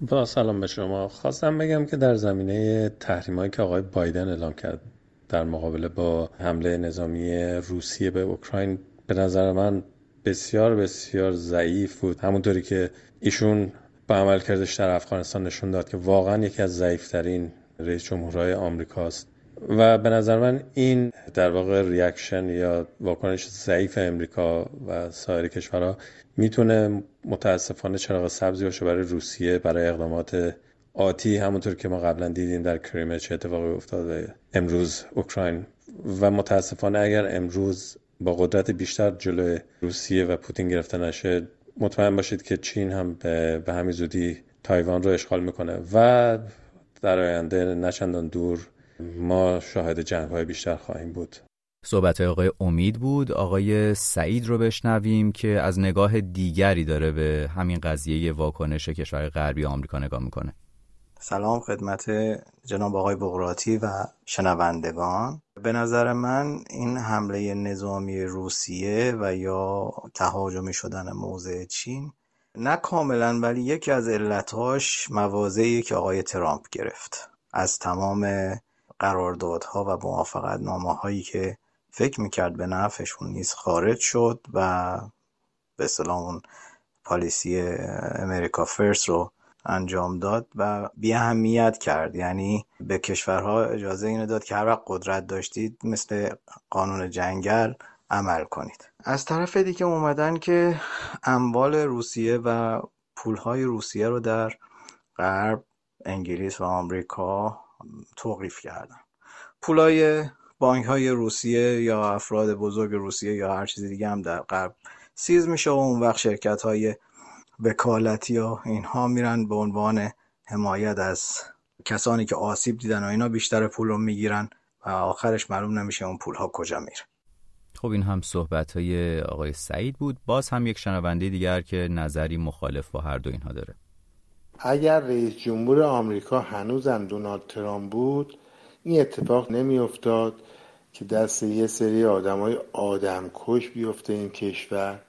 با سلام به شما. خواستم بگم که در زمینه تحریمایی که آقای بایدن اعلام کرد در مقابله با حمله نظامی روسیه به اوکراین به نظر من بسیار بسیار ضعیف بود. همونطوری که ایشون با عملکردش در افغانستان نشون داد که واقعا یکی از ضعیفترین رئیس جمهورهای آمریکاست. و به نظر من این در واقع reaction یا واکنش ضعیف امریکا و سایر کشورها می‌تونه متاسفانه چراغ سبزی باشه برای روسیه برای اقدامات آتی. همونطور که ما قبلا دیدیم در کریمه چه اتفاقی افتاده امروز اوکراین. و متاسفانه اگر امروز با قدرت بیشتر جلوی روسیه و پوتین گرفته نشه مطمئن باشید که چین هم به, به همین زودی تایوان رو اشغال می‌کنه. و در آینده نچندان دور ما شاهد جنگ های بیشتر خواهیم بود. صحبت آقای امید بود. آقای سعید رو بشنویم که از نگاه دیگری داره به همین قضیه واکنش کشور غربی آمریکا نگاه می‌کنه. سلام خدمت جناب آقای بغراتی و شنوندگان. به نظر من این حمله نظامی روسیه و یا تهاجمی شدن موضع چین نه کاملا ولی یکی از علتهاش موازهی که آقای ترامپ گرفت. از تمام قراردادها و موافقت نامه هایی که فکر می‌کرد به نفعشون نیز خارج شد و به اصطلاح اون پالیسی امریکا فرست رو انجام داد و بی اهمیت کرد. یعنی به کشورها اجازه اینو داد که هر وقت قدرت داشتید مثل قانون جنگل عمل کنید. از طرف دیگه اومدن که اموال روسیه و پولهای روسیه رو در غرب انگلیس و آمریکا توقیف کردن. پولای بانک های روسیه یا افراد بزرگ روسیه یا هر چیز دیگه هم در غرب سیز میشه و اون وقت شرکت های وکالتی و اینها میرن به عنوان حمایت از کسانی که آسیب دیدن و اینا بیشتر پول رو می‌گیرن و آخرش معلوم نمیشه اون پول ها کجا میره. خب این هم صحبت های آقای سعید بود. باز هم یک شنونده دیگر که نظری مخالف با هر دو اینها داره. اگر رئیس جمهور آمریکا هنوزم دونالد ترامپ بود این اتفاق نمیافتاد که دست یه سری آدم های آدم کش بیفته این کشور.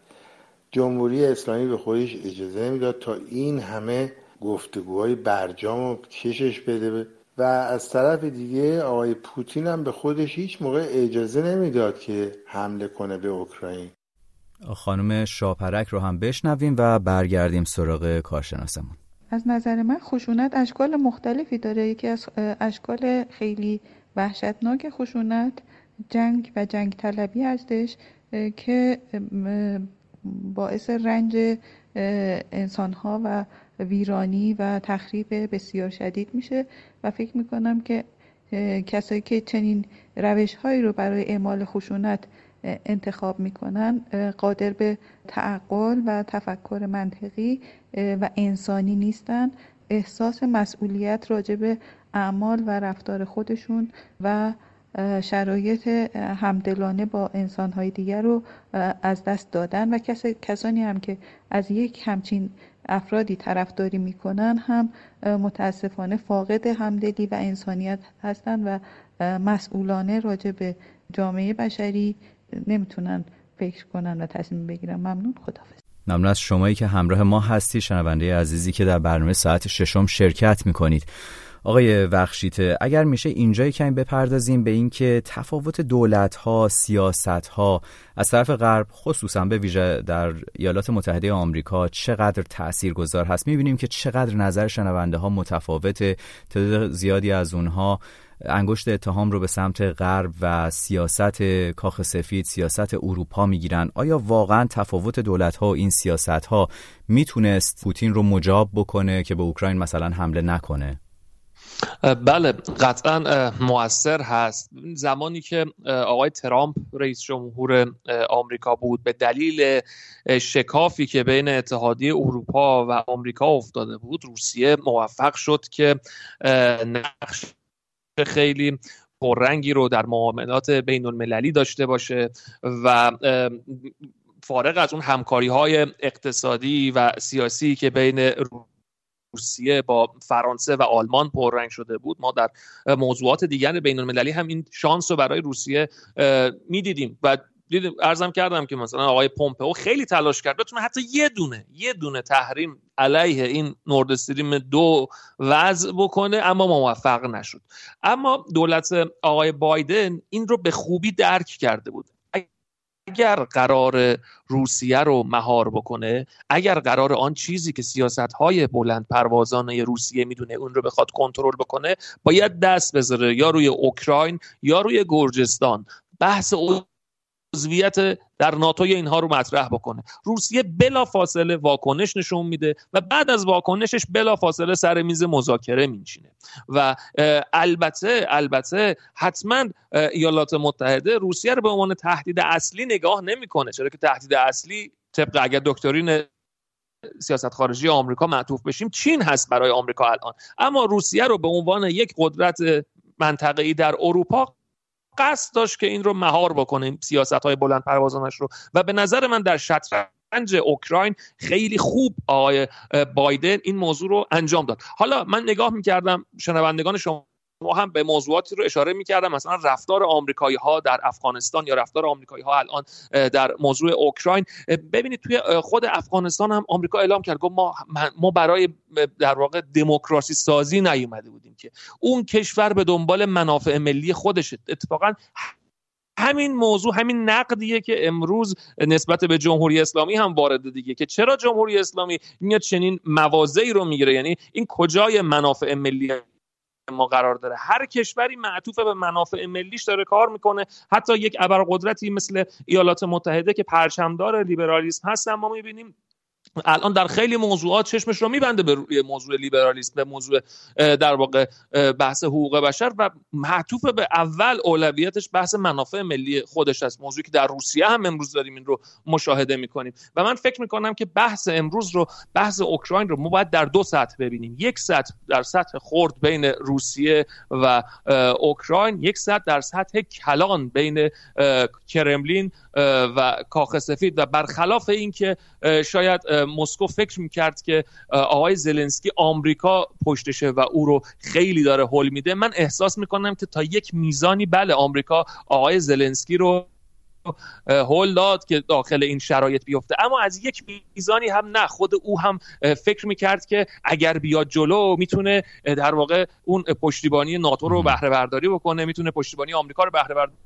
جمهوری اسلامی به خودش اجازه نمی‌داد تا این همه گفتگوهای برجام و کشش بده. و از طرف دیگه آقای پوتین هم به خودش هیچ موقع اجازه نمی‌داد که حمله کنه به اوکراین. خانم شاپرک رو هم بشنویم و برگردیم سراغ کارشناسمون. از نظر من خشونت اشکال مختلفی داره. یکی از اشکال خیلی وحشتناک خشونت جنگ و جنگ طلبی هستش که باعث رنج انسانها و ویرانی و تخریب بسیار شدید میشه و فکر می‌کنم که کسایی که چنین روش هایی رو برای اعمال خشونت انتخاب می‌کنن قادر به تعقل و تفکر منطقی و انسانی نیستن. احساس مسئولیت راجع به اعمال و رفتار خودشون و شرایط همدلانه با انسانهای دیگر رو از دست دادن. و کسانی هم که از یک همچین افرادی طرفداری می‌کنن هم متاسفانه فاقد همدلی و انسانیت هستند و مسئولانه راجع به جامعه بشری نمی‌تونن فکر کنن و تصمیم بگیرن. ممنون. خدافظ ممنون از شمایی که همراه ما هستی شنونده عزیزی که در برنامه ساعت ششم شرکت می‌کنید. آقای وخشیته اگر میشه اینجا کمی بپردازیم به اینکه تفاوت دولت ها سیاست ها از طرف غرب خصوصا به ویژه در ایالات متحده آمریکا چقدر تاثیرگذار هست؟ می‌بینیم که چقدر نظر شنونده ها متفاوته تعداد زیادی از اونها انگشت اتهام رو به سمت غرب و سیاست کاخ سفید سیاست اروپا می‌گیرن. آیا واقعا تفاوت دولت ها و این سیاست ها می‌تونست پوتین رو مجاب بکنه که به اوکراین مثلا حمله نکنه؟ بله قطعا موثر هست. زمانی که آقای ترامپ رئیس جمهور آمریکا بود به دلیل شکافی که بین اتحادیه اروپا و آمریکا افتاده بود روسیه موفق شد که نقش خیلی پررنگی رو در معاملات بین المللی داشته باشه و فارغ از اون همکاری های اقتصادی و سیاسی که بین روسیه با فرانسه و آلمان پررنگ شده بود. ما در موضوعات دیگر بین المللی هم این شانس رو برای روسیه می‌دیدیم و دیدیم ارزم کردم که مثلا آقای پومپئو خیلی تلاش کرد. بتونه حتی یه دونه یه دونه تحریم علیه این نورد استریم دو وضع بکنه اما موفق نشد. اما دولت آقای بایدن این رو به خوبی درک کرده بود. اگر قرار روسیه رو مهار بکنه اگر قرار آن چیزی که سیاست های بلند پروازانه روسیه می‌دونه اون رو بخواد کنترل بکنه باید دست بذاره یا روی اوکراین یا روی گرجستان. بحث عضویت در ناتوی اینها رو مطرح بکنه. روسیه بلا فاصله واکنش نشون میده و بعد از واکنشش بلا فاصله سر میز مذاکره مینشینه. و البته البته حتما ایالات متحده روسیه رو به عنوان تهدید اصلی نگاه نمی‌کنه. چرا که تهدید اصلی طبق اگر دکترین سیاست خارجی آمریکا معطوف بشیم چین هست برای آمریکا الان. اما روسیه رو به عنوان یک قدرت منطقه‌ای در اروپا قصد داشت که این رو مهار بکنه سیاست های بلند پروازانش رو. و به نظر من در شطرنج اوکراین خیلی خوب آقای بایدن این موضوع رو انجام داد. حالا من نگاه می‌کردم شنوندگان شما ما هم به موضوعاتی رو اشاره می‌کردم. مثلا رفتار آمریکایی ها در افغانستان یا رفتار آمریکایی ها الان در موضوع اوکراین. ببینید توی خود افغانستان هم آمریکا اعلام کرد. گفت ما ما برای در واقع دموکراسی سازی نیومده بودیم که اون کشور به دنبال منافع ملی خودش اتفاقا همین موضوع همین نقدیه که امروز نسبت به جمهوری اسلامی هم وارد دیگه که چرا جمهوری اسلامی میاد چنین موازی رو می‌گیره؟ یعنی این کجای منافع ملی؟ ما قرار داره. هر کشوری معطوف به منافع ملیش داره کار می‌کنه. حتی یک ابرقدرتی مثل ایالات متحده که پرچمدار لیبرالیسم هست ما می‌بینیم الان در خیلی موضوعات چشمش رو میبنده به روی موضوع لیبرالیسم به موضوع در واقع بحث حقوق بشر و معطوف به اول اولویتش بحث منافع ملی خودش است. موضوعی که در روسیه هم امروز داریم این رو مشاهده می‌کنیم. و من فکر می‌کنم که بحث امروز رو بحث اوکراین رو ما باید در دو سطح ببینیم. یک سطح در سطح خرد بین روسیه و اوکراین یک سطح در سطح کلان بین کرملین و کاخ سفید. و برخلاف اینکه شاید مسکو فکر می‌کرد که آقای زلنسکی آمریکا پشتشه و او رو خیلی داره حل میده. من احساس می‌کنم که تا یک میزانی بله آمریکا آقای زلنسکی رو هول داد که داخل این شرایط بیفته. اما از یک میزانی هم نه خود او هم فکر می‌کرد که اگر بیاد جلو می‌تونه در واقع اون پشتیبانی ناتو رو بهره برداری بکنه می‌تونه پشتیبانی آمریکا رو بهره برداری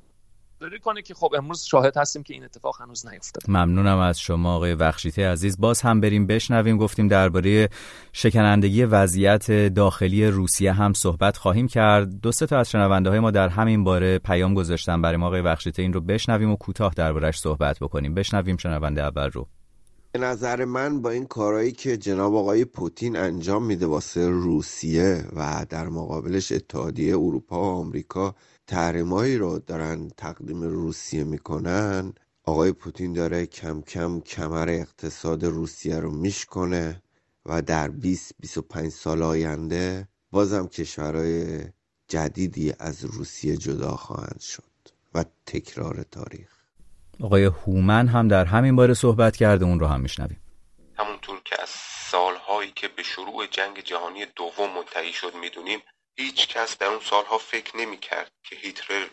داری کنه که خب امروز شاهد هستیم که این اتفاق هنوز نیفتاد ممنونم از شما آقای بخشیته عزیز. باز هم بریم بشنویم. گفتیم درباره شکنندگی وضعیت داخلی روسیه هم صحبت خواهیم کرد. دو سه تا از شنونده های ما در همین باره پیام گذاشتن برای ما. آقای بخشیته این رو بشنویم و کوتاه دربارش صحبت بکنیم. بشنویم شنونده اول رو. به نظر من با این کارهایی که جناب آقای پوتین انجام میده واسه روسیه و در مقابلش اتحادیه اروپا و آمریکا تحریمایی رو دارن تقدیم روسیه می‌کنن. آقای پوتین داره کم کم کمر اقتصاد روسیه رو میشکنه و در 20 25 سال آینده بازم کشورهای جدیدی از روسیه جدا خواهند شد و تکرار تاریخ. آقای هومن هم در همین باره صحبت کرده اون رو هم میشنویم. همونطور که از سالهایی که به شروع جنگ جهانی دوم منتهی شد می‌دونیم هیچ کس در اون سالها فکر نمی کرد که هیتلر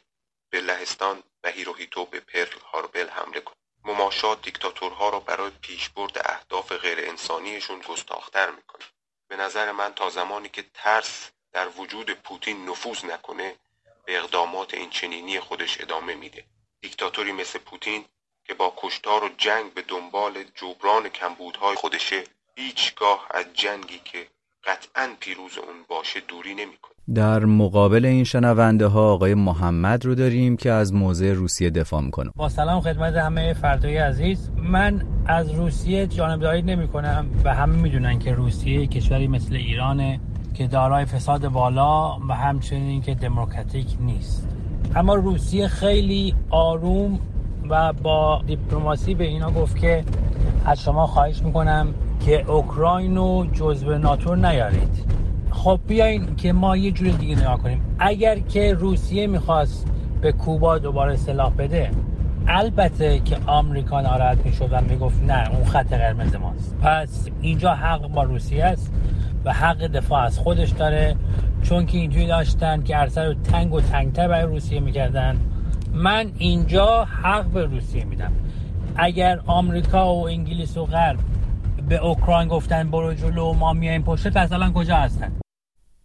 به لهستان و هیروهیتو به پرل هاربل حمله کنه مماشات دیکتاتورها را برای پیشبرد اهداف غیر انسانیشون گستاختر می‌کنه به نظر من تا زمانی که ترس در وجود پوتین نفوذ نکنه به اقدامات این چنینی خودش ادامه میده. دیکتاتوری مثل پوتین که با کشتار و جنگ به دنبال جبران کمبودهای خودشه هیچگاه از جنگی که قطعا پیروز اون باشه دوری نمی‌کنه. در مقابل این شنونده ها آقای محمد رو داریم که از موضع روسیه دفاع می‌کنه. با سلام خدمت همه فردای عزیز. من از روسیه جانبداری نمی کنم و همه می‌دونن که روسیه کشوری مثل ایرانه که دارای فساد بالا و همچنین که دموکراتیک نیست. اما روسیه خیلی آروم و با دیپلماسی به اینا گفت که از شما خواهش می‌کنم که اوکراین رو جزو ناتو نیارید. خب بیاین که ما یه جور دیگه نگاه کنیم. اگر که روسیه می‌خواست به کوبا دوباره سلاح بده البته که آمریکا ناراحت می‌شد و می‌گفت نه اون خط قرمز ماست. پس اینجا حق با روسیه است و حق دفاع از خودش داره. چون که اینجوری داشتن که ارسل رو تنگ و تنگتر برای روسیه می‌کردن من اینجا حق به روسیه میدم. اگر آمریکا و انگلیس و غرب به اوکراین گفتن برو جلو ما میایم پشت مثلا کجا هستن؟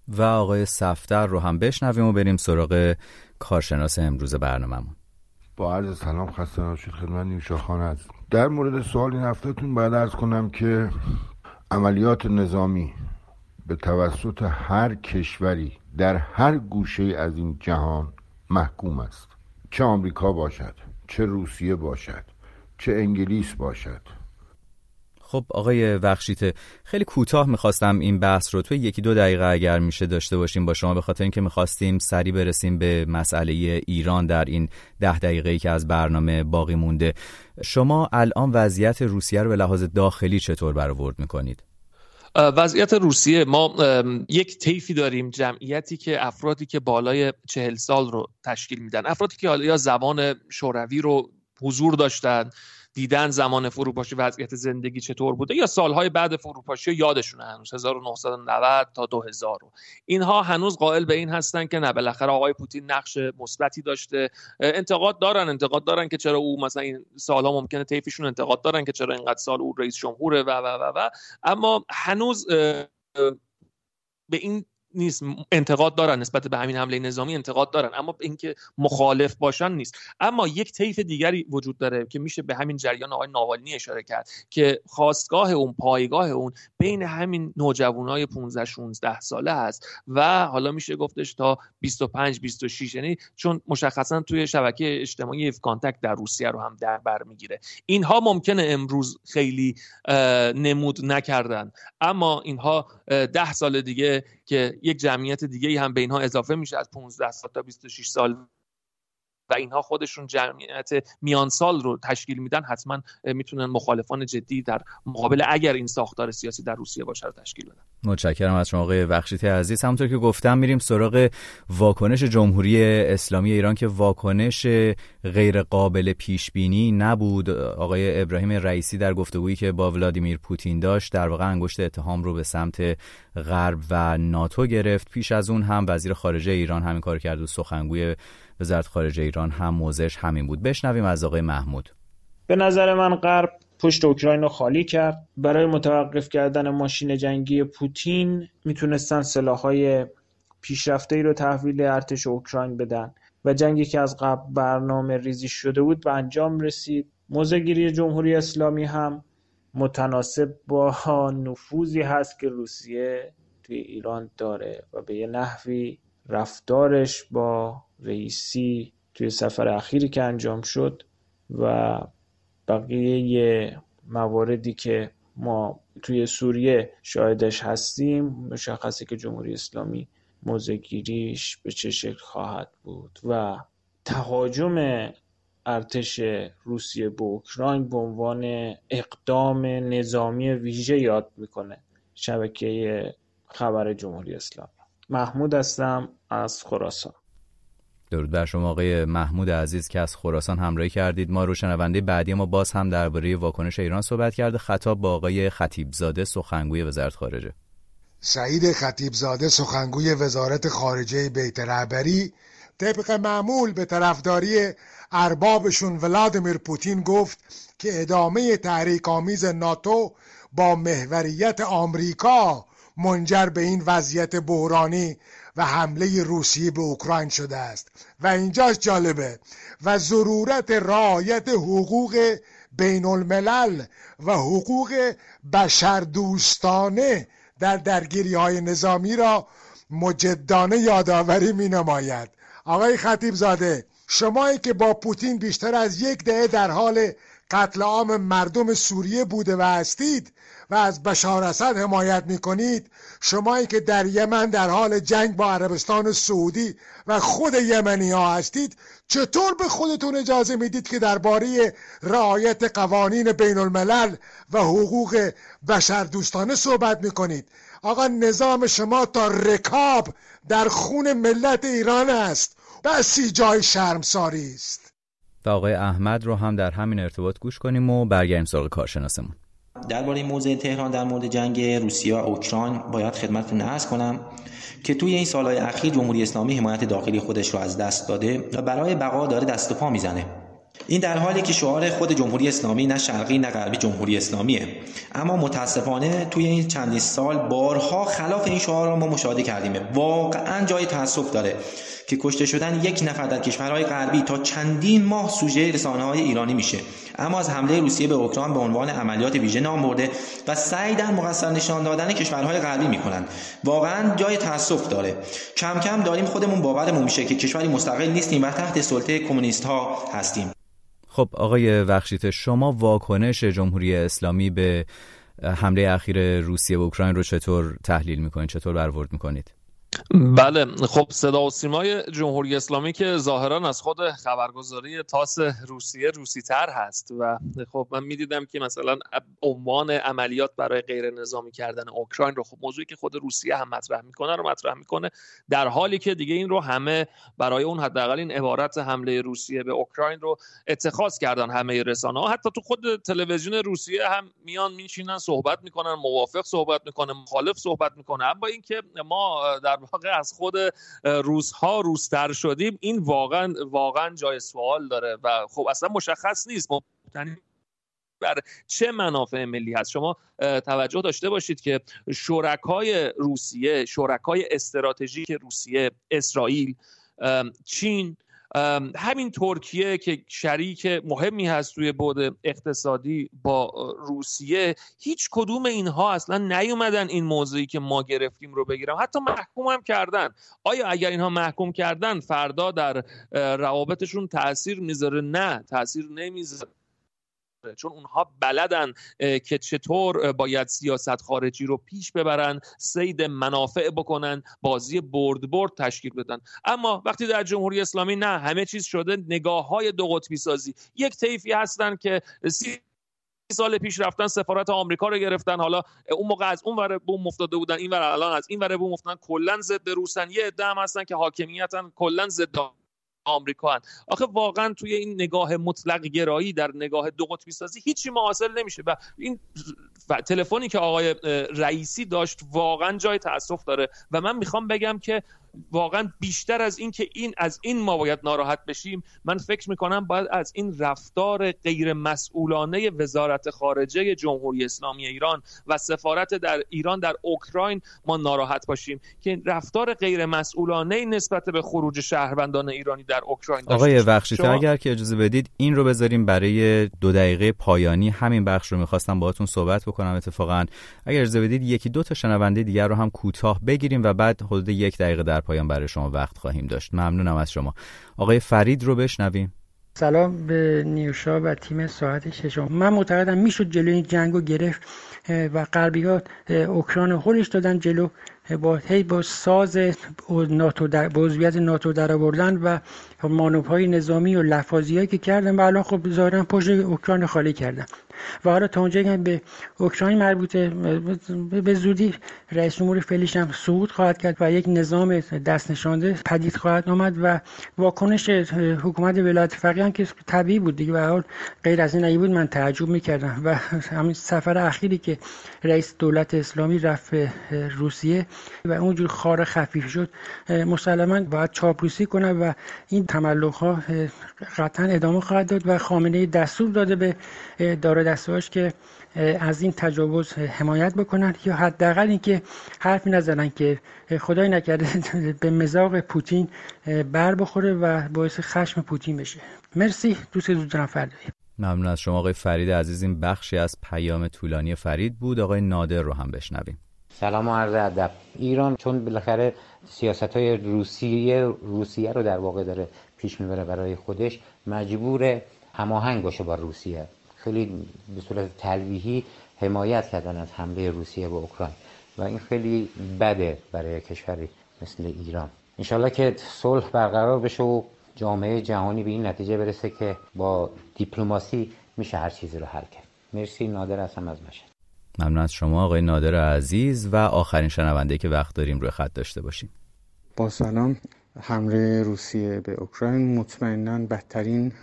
و آقای صفدر رو هم بشنویم و بریم سراغ کارشناس امروز برنامهمون. با عرض سلام خسته نباشید خدمت نیوشا خان هست در مورد سوال این هفتهتون باید ارز کنم که عملیات نظامی به توسط هر کشوری در هر گوشه از این جهان محکوم است. چه آمریکا باشد چه روسیه باشد چه انگلیس باشد. خب آقای بخشیته خیلی کوتاه می‌خواستم این بحث رو توی یکی دو دقیقه اگر میشه داشته باشیم با شما به خاطر اینکه می‌خواستیم سریع برسیم به مسئله ایران در این ده دقیقه که از برنامه باقی مونده. شما الان وضعیت روسیه رو به لحاظ داخلی چطور برآورد می‌کنید؟ وضعیت روسیه ما یک طیفی داریم جمعیتی که افرادی که بالای چهل سال رو تشکیل میدن افرادی که حالا یا زبان شوروی رو حضور داشتن دیدن زمان فروپاشی وضعیت زندگی چطور بوده یا سالهای بعد فروپاشی یادشونه هنوز 1990 تا 2000 اینها هنوز قائل به این هستن که نه بالاخره آقای پوتین نقش مثبتی داشته. انتقاد دارن انتقاد دارن که چرا او مثلا این سالها ممکنه طیفشون انتقاد دارن که چرا اینقدر سال او رئیس جمهوره و و و و. اما هنوز به این نیست انتقاد دارن. نسبت به همین حمله نظامی انتقاد دارن. اما اینکه مخالف باشن نیست. اما یک طیف دیگری وجود داره که میشه به همین جریان آقای ناوالنی اشاره کرد که خاستگاه اون پایگاه اون بین همین نوجوانای 15 16 ساله هست و حالا میشه گفتش تا 25 26 یعنی چون مشخصا توی شبکه اجتماعی اف کانتکت در روسیه رو هم در بر می‌گیره. اینها ممکنه امروز خیلی نمود نکردن. اما اینها ده سال دیگه که یک جمعیت دیگه هم به اینها اضافه میشه از 15 سال تا 26 سال. و اینها خودشون جمعیت میان سال رو تشکیل میدن حتما می‌تونن مخالفان جدی در مقابل اگر این ساختار سیاسی در روسیه باشه رو تشکیل بدن. متشکرم از شما آقای بخشیتی عزیز. همونطور که گفتم میریم سراغ واکنش جمهوری اسلامی ایران که واکنش غیر قابل پیش بینی نبود. آقای ابراهیم رئیسی در گفتگویی که با ولادیمیر پوتین داشت در واقع انگشت اتهام رو به سمت غرب و ناتو گرفت. پیش از اون هم وزیر خارجه ایران همین کار کرد و سخنگوی وزارت خارجه ایران هم موضعش همین بود. بشنویم از آقای محمود. به نظر من غرب پشت اوکراین رو خالی کرد. برای متوقف کردن ماشین جنگی پوتین می‌تونستن سلاحهای پیشرفته ای رو تحویل ارتش اوکراین بدن و جنگی که از قبل برنامه ریزی شده بود به انجام رسید. موزگیری جمهوری اسلامی هم متناسب با نفوذی هست که روسیه توی ایران داره و به یه نحوی رفتارش با رئیسی توی سفر اخیری که انجام شد و بقیه مواردی که ما توی سوریه شاهدش هستیم مشخصه که جمهوری اسلامی موزگیریش به چه شکل خواهد بود و تهاجم ارتش روسیه به اوکراین به عنوان اقدام نظامی ویژه یاد می‌کنه شبکه خبر جمهوری اسلامی. محمود هستم از خراسان. درود بر شما آقای محمود عزیز که از خراسان همراهی کردید. ما رو شنونده بعدی ما باز هم درباره واکنش ایران صحبت کرده. خطاب با آقای خطیبزاده سخنگوی وزارت خارجه. سعید خطیبزاده سخنگوی وزارت خارجه بیت رهبری. طبق معمول به طرفداری اربابشون ولادیمیر پوتین گفت که ادامه تحریک آمیز ناتو با محوریت آمریکا منجر به این وضعیت بحرانی و حمله روسیه به اوکراین شده است. و اینجاش جالبه. و ضرورت رعایت حقوق بین الملل و حقوق بشردوستانه در درگیری های نظامی را مجدانه یادآوری می نماید آقای خطیب زاده شمایی که با پوتین بیشتر از یک دهه در حال قتل عام مردم سوریه بوده و هستید و از بشار اسد حمایت می کنید شمایی که در یمن در حال جنگ با عربستان سعودی و خود یمنی ها هستید چطور به خودتون اجازه می‌دید که درباره رعایت قوانین بین الملل و حقوق بشر دوستانه صحبت می‌کنید؟ آقا نظام شما تا رکاب در خون ملت ایران است. بسی جای شرمساری است. و آقای احمد رو هم در همین ارتباط گوش کنیم و برگردیم سراغ کارشناسمون. درباره موضع تهران در مورد جنگ روسیه و اوکراین باید خدمتتون عرض کنم که توی این سالهای اخیر جمهوری اسلامی حمایت داخلی خودش رو از دست داده و برای بقا داره دست و پا می‌زنه. این در حالی که شعار خود جمهوری اسلامی نه شرقی نه غربی جمهوری اسلامیه. اما متاسفانه توی این چندین سال بارها خلاف این شعار را ما مشاهده کردیم. واقعا جای تاسف داره. که کشته شدن یک نفر در کشورهای غربی تا چندین ماه سوژه رسانه های ایرانی میشه. اما از حمله روسیه به اوکراین به عنوان عملیات ویژه نام برده و سعی در مقصر نشان دادن کشورهای غربی می‌کنند. واقعا جای تاسف داره. کم کم داریم خودمون باورمون میشه که کشوری مستقل نیستیم و تحت سلطه کمونیست ها هستیم. خب آقای وخشیت شما واکنش جمهوری اسلامی به حمله اخیر روسیه به اوکراین رو چطور تحلیل می‌کنید؟ چطور برورد می‌کنید؟ بله خب صدا و سیمای جمهوری اسلامی که ظاهرا از خود خبرگزاری تاس روسیه روسی تر هست و خب من می‌دیدم که مثلا عنوان عملیات برای غیر نظامی کردن اوکراین رو خب موضوعی که خود روسیه هم مطرح می‌کنه رو مطرح می‌کنه در حالی که دیگه این رو همه برای اون حداقل این عبارت حمله روسیه به اوکراین رو اتخاذ کردن همه رسانه ها حتی تو خود تلویزیون روسیه هم میان میشینن صحبت می‌کنن موافق صحبت می‌کنن مخالف صحبت می‌کنن اما اینکه ما در واقع از خود روزها روزتر شدیم. این واقعا واقعا جای سوال داره و خب اصلا مشخص نیست. بر چه منافع ملی هست؟ شما توجه داشته باشید که شرکای روسیه شرکای استراتژیک روسیه اسرائیل چین همین ترکیه که شریک مهمی هست توی بود اقتصادی با روسیه هیچ کدوم اینها اصلا نیومدن این موضوعی که ما گرفتیم رو بگیرم. حتی محکوم هم کردن. آیا اگر اینها محکوم کردن فردا در روابطشون تاثیر می‌ذاره؟ نه تاثیر نمی‌ذاره. چون اونها بلدن که چطور باید سیاست خارجی رو پیش ببرن سید منافع بکنن بازی برد برد تشکیل بدن. اما وقتی در جمهوری اسلامی نه همه چیز شده نگاه های دو قطبی سازی. یک طیفی هستن که سی سال پیش رفتن سفارت آمریکا رو گرفتن. حالا اون موقع از اون ور بوم افتاده بودن این ور الان از این ور بوم افتادن. کلا ضد روسن. یه عده هم هستن که حاکمیتن کلا ضد آمریکا هن. آخه واقعا توی این نگاه مطلق گرایی در نگاه دو قطبی سازی هیچی ما حاصل نمیشه و این تلفنی که آقای رئیسی داشت واقعا جای تاسف داره و من می‌خوام بگم که واقعا بیشتر از این که این از این ما باید ناراحت بشیم من فکر می‌کنم باید از این رفتار غیر مسئولانه وزارت خارجه جمهوری اسلامی ایران و سفارت در ایران در اوکراین ما ناراحت باشیم که رفتار غیر مسئولانه نسبت به خروج شهروندان ایرانی در اوکراین آقای بخشیده شما... اگر که اجازه بدید این رو بذاریم برای دو دقیقه پایانی. همین بخش رو می‌خواستم باهاتون صحبت بکنم اتفاقا. اگر اجازه بدید یکی دو تا شنونده دیگر رو هم کوتاه بگیریم و بعد حدود یک دقیقه در پایان برای شما وقت خواهیم داشت. ممنونم از شما. آقای فرید رو بشنویم. سلام به نیوشا و تیم ساعت ششم من معتقدم می‌شد جلوی جنگ رو گرفت و غربی اوکراین هولش دادن جلو با هی با ساز ناتو در عضویت ناتو در آوردن و مانوف نظامی و لفاظی که کردن. و الان خب ظاهرا پشت اوکراین خالی کردن. و حالا تا اونجا که به اوکراین مربوطه به زودی رئیس جمهور فعلیش هم صعود خواهد کرد و یک نظام دست نشانده پدید خواهد آمد و واکنش حکومت ولایت فقیه هم که طبیعی بود دیگه. به حال غیر از این بود من تعجب می‌کردم. و همین سفر اخیری که رئیس دولت اسلامی رفت روسیه و اونجور خار خفیف شد مسلما باید چاپلوسی کنه و این تملق ها قطعا ادامه خواهد داد و خامنه دستور داده به دار دستاش که از این تجاوز حمایت بکنن یا حداقل اینکه حرفی نزنن که خدای نکرده <laughs> به مزاق پوتین بر بخوره و باعث خشم پوتین بشه. مرسی. دوست زود فردایی. ممنون از شما آقای فرید عزیز. این بخشی از پیام طولانی فرید بود. آقای نادر رو هم بشنویم. سلام و عرض ادب. ایران چون بالاخره سیاست های روسیه روسیه رو در واقع داره پیش می‌بره برای خودش مجبور هماهنگ باشه با روسیه. خیلی به صورت تلویحی حمایت کردن از حمله روسیه به اوکراین و این خیلی بده برای کشوری مثل ایران. انشالله که صلح برقرار بشه و جامعه جهانی به این نتیجه برسه که با دیپلماسی میشه هر چیزی رو حل کرد. مرسی نادر هستم از مشهد. ممنون از شما آقای نادر عزیز و آخرین شنونده که وقت داریم روی خط داشته باشیم. با سلام حمله روسیه به اوکراین مطمئنا بدترین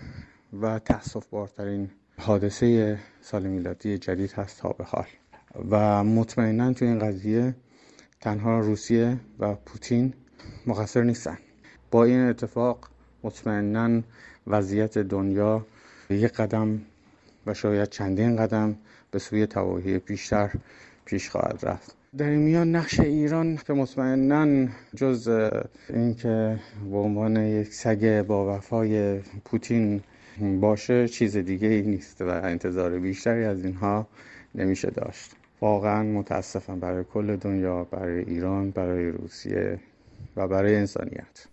و تاسف بارترین حادثه سال میلادی جدید هست تا به حال. و مطمئنا تو این قضیه تنها روسیه و پوتین مقصر نیستن. با این اتفاق مطمئنا وضعیت دنیا یک قدم و شاید چندین قدم به سوی تواهی بیشتر پیش خواهد رفت. در این میان نقش ایران که مطمئنا جز اینکه به عنوان یک سگ با وفای پوتین باشه چیز دیگه ای نیست و انتظار بیشتری از اینها نمیشه داشت. واقعا متاسفم برای کل دنیا برای ایران برای روسیه و برای انسانیت.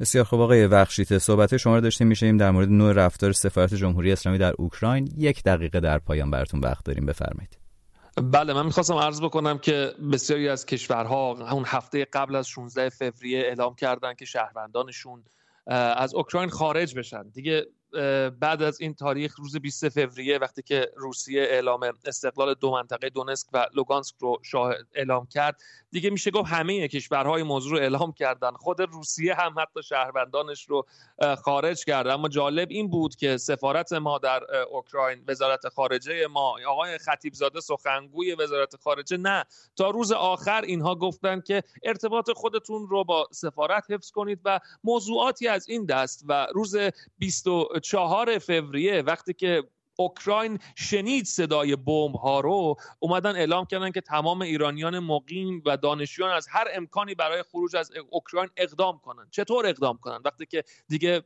بسیار خوب. آقای بخشیت صحبت شما رو داشتیم میشیم در مورد نوع رفتار سفارت جمهوری اسلامی در اوکراین. یک دقیقه در پایان براتون وقت داریم بفرمایید. بله من می‌خواستم عرض بکنم که بسیاری از کشورها اون هفته قبل از 16 فوریه اعلام کردن که شهروندانشون از اوکراین خارج بشن. دیگه بعد از این تاریخ روز 20 فوریه وقتی که روسیه اعلام استقلال دو منطقه دونسک و لوگانسک رو اعلام کرد دیگه میشه گفت همه کشورهای موضوع رو اعلام کردن. خود روسیه هم حتی شهروندانش رو خارج کرد. اما جالب این بود که سفارت ما در اوکراین وزارت خارجه ما آقای خطیب زاده سخنگوی وزارت خارجه نه. تا روز آخر اینها گفتن که ارتباط خودتون رو با سفارت حفظ کنید و موضوعاتی از این دست و روز 24 فوریه وقتی که اوکراین شنید صدای بمب ها رو اومدن اعلام کردن که تمام ایرانیان مقیم و دانشجویان از هر امکانی برای خروج از اوکراین اقدام کنن چطور اقدام کنن وقتی که دیگه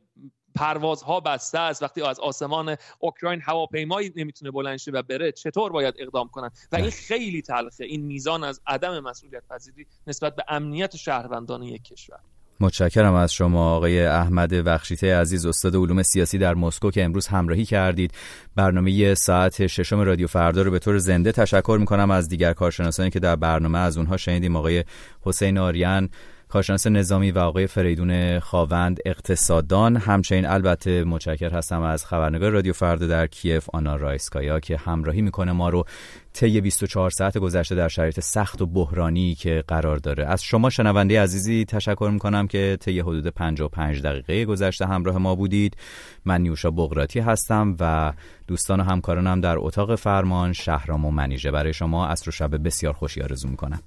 پروازها بسته است وقتی از آسمان اوکراین هواپیمایی نمی‌تونه بلند شه و بره چطور باید اقدام کنن و این خیلی تلخه. این میزان از عدم مسئولیت پذیری نسبت به امنیت شهروندان یک کشور. متشکرم از شما آقای احمد بخشیته عزیز استاد علوم سیاسی در مسکو که امروز همراهی کردید. برنامه ساعت ششم رادیو فردا رو به طور زنده تشکر می‌کنم از دیگر کارشناسانی که در برنامه از اونها شنیدیم آقای حسین آریان. کارشناس نظامی و آقای فریدون خاوند اقتصاددان. همچنین البته متشکر هستم از خبرنگار رادیو فردا در کیف آنا رایسکایا که همراهی می‌کنه ما رو طی 24 ساعت گذشته در شرایط سخت و بحرانی که قرار داره. از شما شنونده عزیزی تشکر می‌کنم که طی حدود 55 دقیقه گذشته همراه ما بودید. من نیوشا بغراتی هستم و دوستان و همکارانم در اتاق فرمان شهرام و منیژه. برای شما عصر و شب بسیار خوشی آرزو می‌کنم.